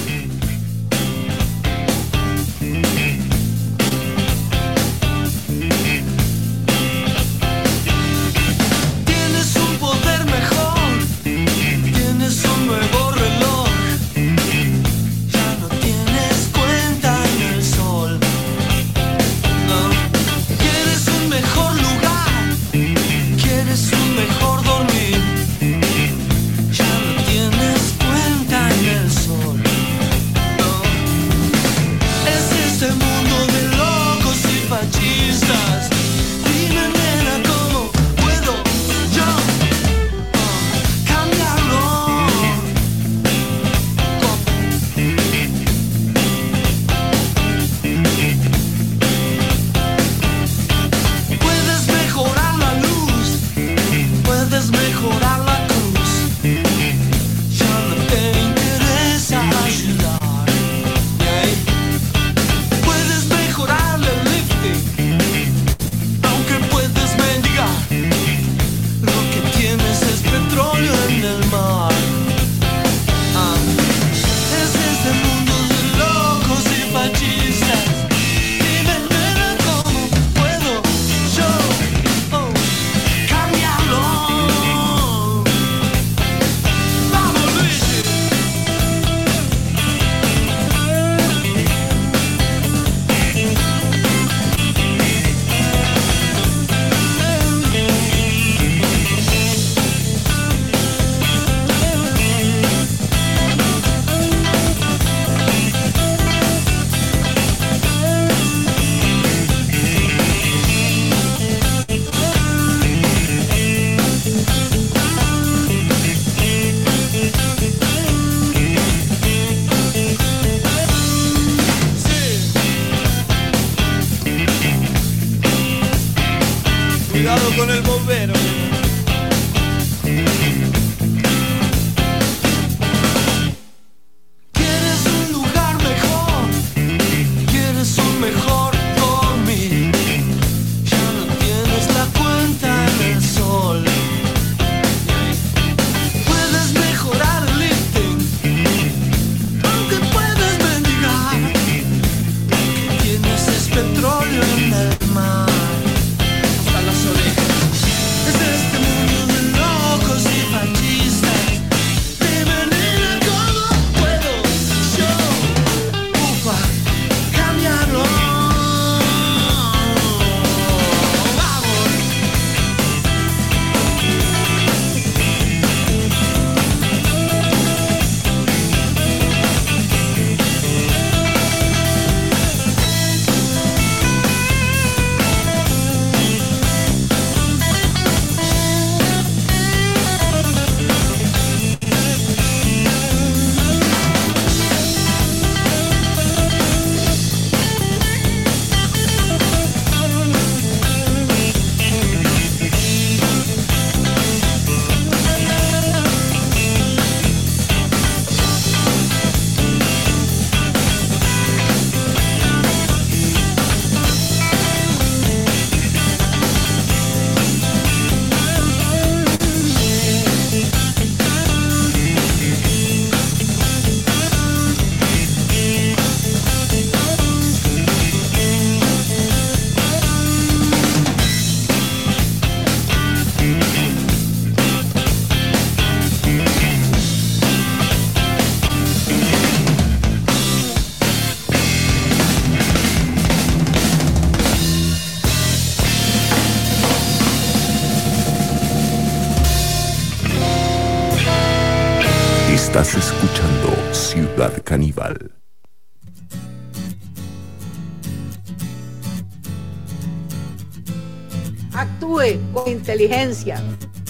Actúe con inteligencia.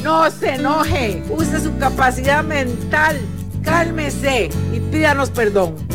No se enoje. Use su capacidad mental. Cálmese y pídanos perdón.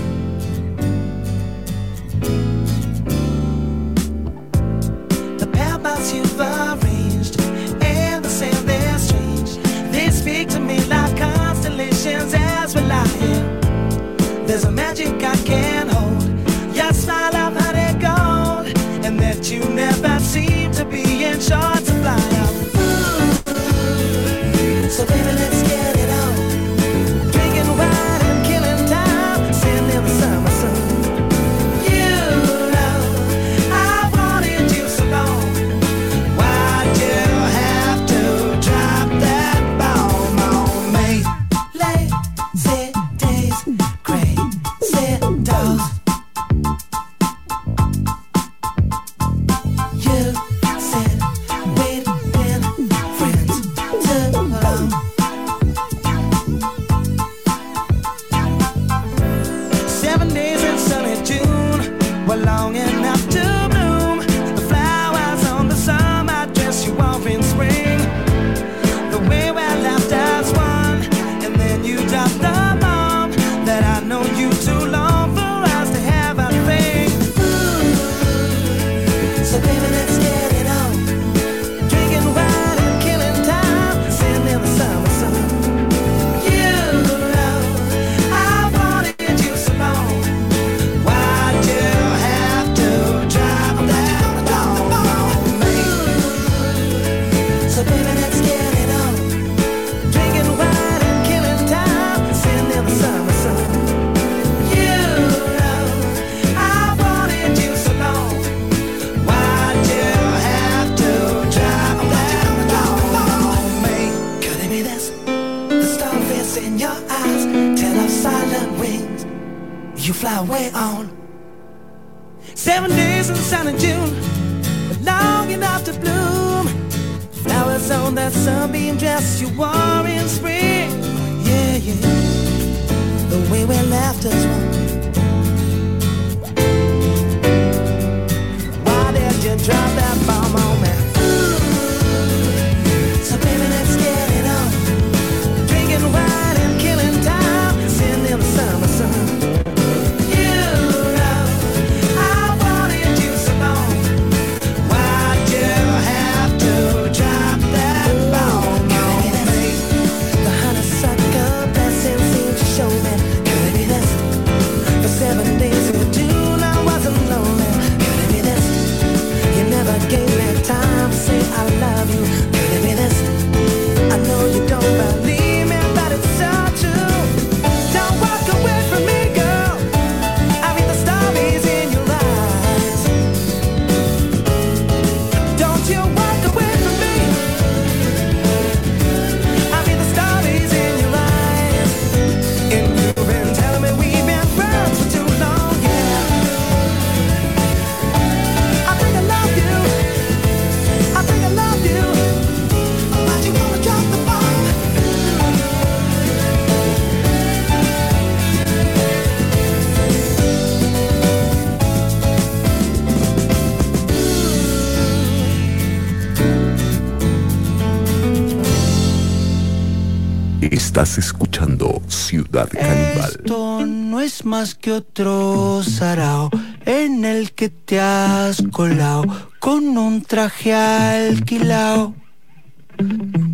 es más que otro sarao en el que te has colado con un traje alquilao.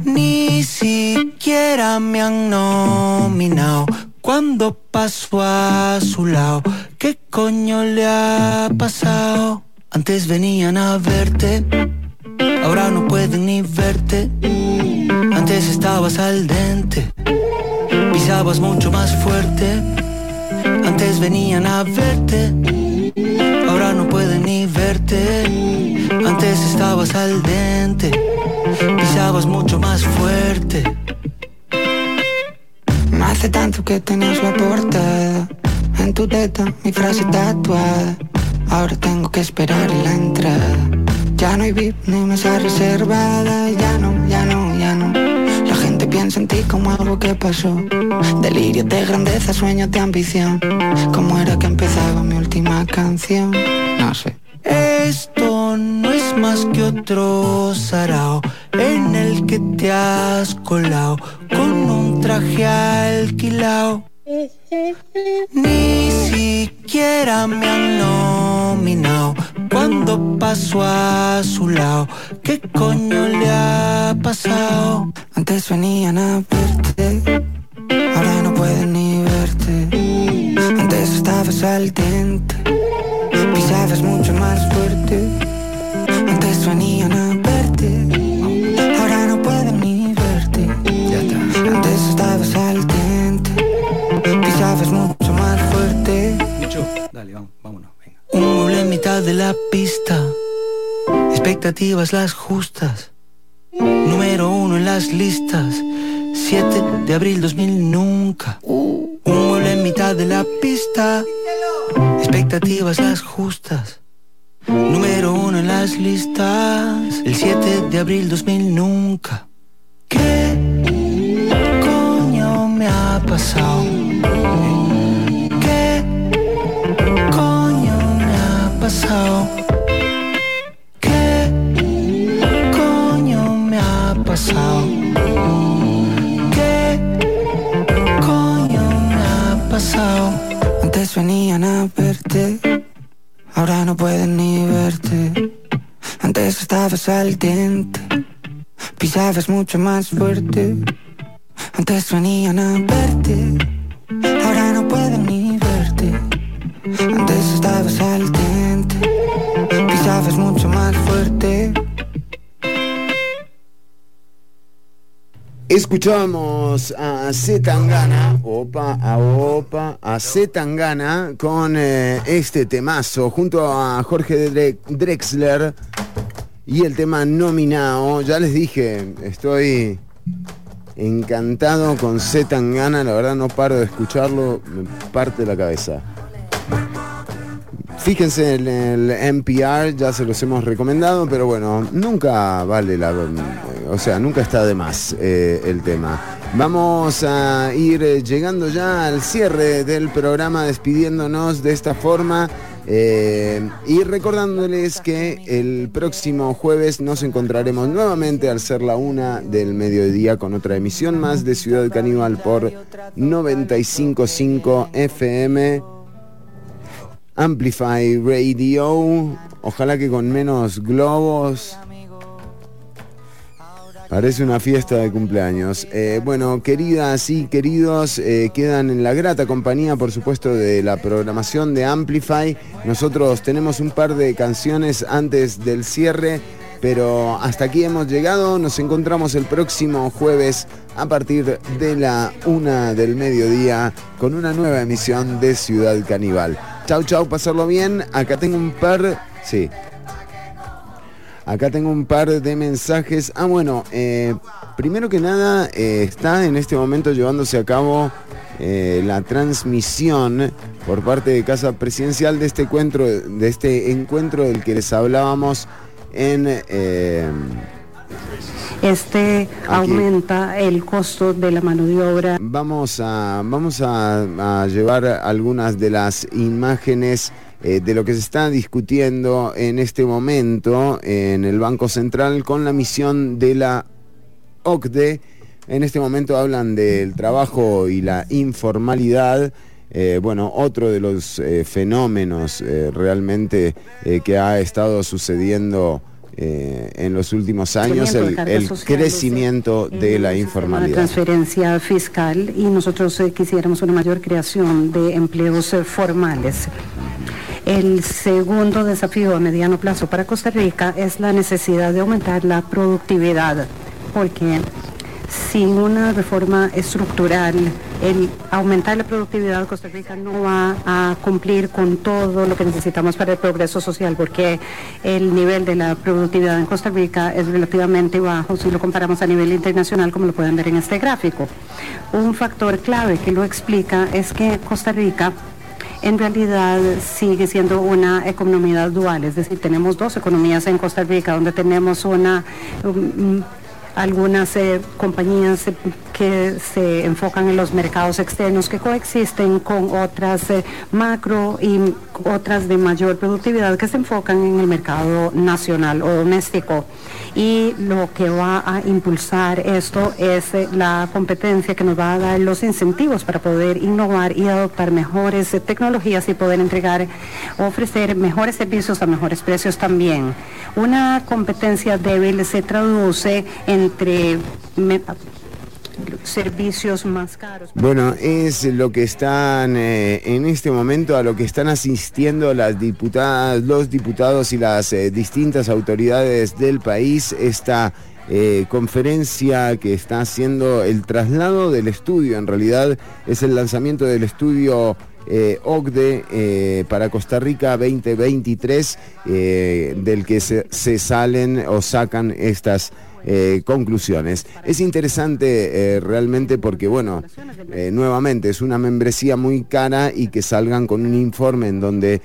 Ni siquiera me han nominado cuando paso a su lado. ¿Qué coño le ha pasado? Antes venían a verte, ahora no pueden ni verte. Antes estabas al dente, pisabas mucho más fuerte antes venían a verte, ahora no pueden ni verte. Antes estabas al dente, pisabas mucho más fuerte. No hace tanto que tenías la portada, en tu teta mi frase tatuada. Ahora tengo que esperar la entrada. Ya no hay VIP ni mesa reservada, ya no, ya no, ya no pienso en ti como algo que pasó. Delirios de grandeza, sueños de ambición. ¿Cómo era que empezaba mi última canción? No sé. Esto no es más que otro sarao en el que te has colado con un traje alquilado. Ni siquiera me han nominado cuando paso a su lado. ¿Qué coño le ha pasado? Antes venían a verte, ahora no pueden ni verte. Antes estabas al dente, pisabas mucho más fuerte. Antes venían a verte, ahora no pueden ni verte. Antes estabas al dente, pisabas mucho más fuerte. Dale, vamos, vámonos. Un mueble en mitad de la pista, expectativas las justas. Número uno en las listas, 7 de abril 2000 nunca. Un mueble en mitad de la pista, expectativas las justas. Número uno en las listas, el 7 de abril 2000 nunca. ¿Qué coño me ha pasado? ¿Qué coño me ha pasado? ¿Qué coño me ha pasado? Antes venían a verte, ahora no pueden ni verte. Antes estabas al dente, pisabas mucho más fuerte. Antes venían a verte, ahora no pueden ni. Antes estabas al dente, pisabas mucho más fuerte. Escuchábamos a Zetangana, opa, a opa, a Zetangana con eh, este temazo junto a Jorge Dre- Drexler y el tema nominado. Ya les dije, estoy encantado con Zetangana, la verdad no paro de escucharlo, me parte la cabeza. Fíjense en el NPR, ya se los hemos recomendado, pero bueno, nunca vale la... O sea, nunca está de más eh, el tema. Vamos a ir eh, llegando ya al cierre del programa, despidiéndonos de esta forma. eh, y recordándoles que el próximo jueves nos encontraremos nuevamente al ser la una del mediodía con otra emisión más de Ciudad Caníbal por 955 FM. Amplify Radio, ojalá que con menos globos. Parece una fiesta de cumpleaños. Eh, bueno, queridas y queridos, eh, quedan en la grata compañía, por supuesto, de la programación de Amplify. Nosotros tenemos un par de canciones antes del cierre, pero hasta aquí hemos llegado. Nos encontramos el próximo jueves a partir de la una del mediodía con una nueva emisión de Ciudad Caníbal. Chau, chau, pasarlo bien. Acá tengo un par. Sí. Acá tengo un par de mensajes. Ah, bueno, eh, primero que nada, eh, está en este momento llevándose a cabo eh, la transmisión por parte de Casa Presidencial de este encuentro, de este encuentro del que les hablábamos en. Este aumenta el costo de la mano de obra. Vamos a, vamos a, a llevar algunas de las imágenes eh, de lo que se está discutiendo en este momento en el Banco Central con la misión de la OCDE. En este momento hablan del trabajo y la informalidad. Eh, bueno, otro de los eh, fenómenos eh, realmente que ha estado sucediendo eh, en los últimos años, el, crecimiento de la informalidad. transferencia fiscal y nosotros eh, quisiéramos una mayor creación de empleos eh, formales. El segundo desafío a mediano plazo para Costa Rica es la necesidad de aumentar la productividad, porque sin una reforma estructural, el aumentar la productividad, Costa Rica no va a cumplir con todo lo que necesitamos para el progreso social, porque el nivel de la productividad en Costa Rica es relativamente bajo si lo comparamos a nivel internacional, como lo pueden ver en este gráfico. Un factor clave que lo explica es que Costa Rica en realidad sigue siendo una economía dual, es decir, tenemos dos economías en Costa Rica, donde tenemos una... algunas eh, compañías eh, que se enfocan en los mercados externos que coexisten con otras eh, macro y otras de mayor productividad que se enfocan en el mercado nacional o doméstico. Y lo que va a impulsar esto es la competencia que nos va a dar los incentivos para poder innovar y adoptar mejores tecnologías y poder entregar, ofrecer mejores servicios a mejores precios también. Una competencia débil se traduce entre servicios más caros. Bueno, es lo que están eh, en este momento a lo que están asistiendo las diputadas, los diputados y las eh, distintas autoridades del país. Esta eh, conferencia que está haciendo el traslado del estudio, en realidad es el lanzamiento del estudio eh, OCDE para Costa Rica 2023, eh, del que se salen o sacan estas eh, conclusiones. Es interesante eh, realmente porque, bueno, eh, nuevamente es una membresía muy cara y que salgan con un informe en donde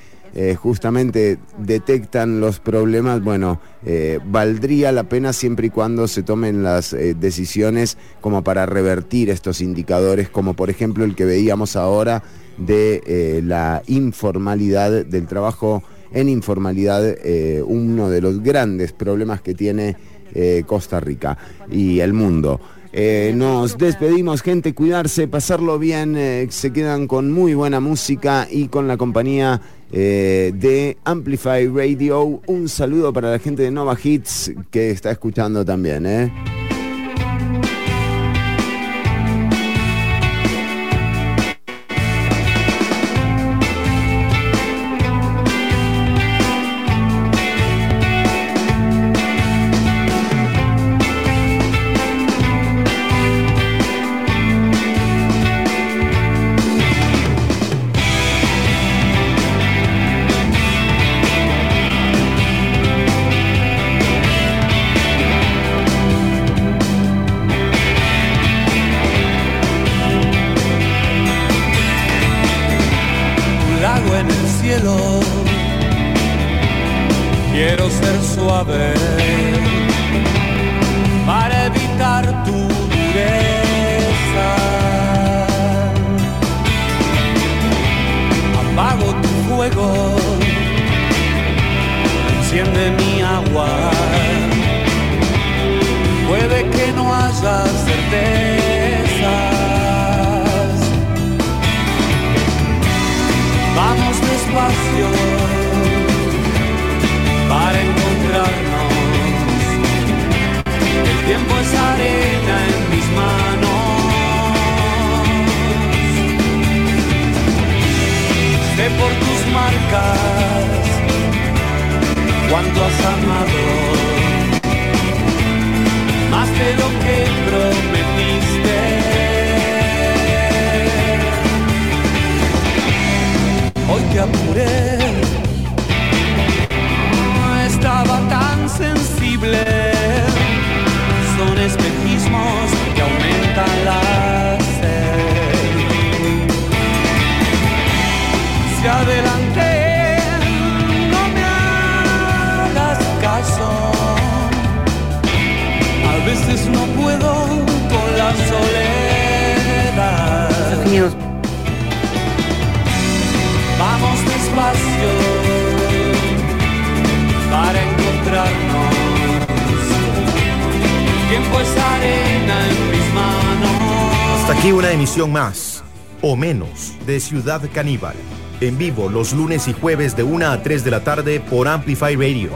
justamente detectan los problemas, bueno, valdría la pena siempre y cuando se tomen las decisiones como para revertir estos indicadores, como por ejemplo el que veíamos ahora de la informalidad del trabajo en informalidad, uno de los grandes problemas que tiene eh, Costa Rica y el mundo. Eh, nos despedimos, gente, cuidarse, pasarlo bien, eh, se quedan con muy buena música y con la compañía de Amplify Radio. Un saludo para la gente de Nova Hits que está escuchando también. Ciudad Caníbal. En vivo los lunes y jueves de 1 a 3 de la tarde por Amplify Radio.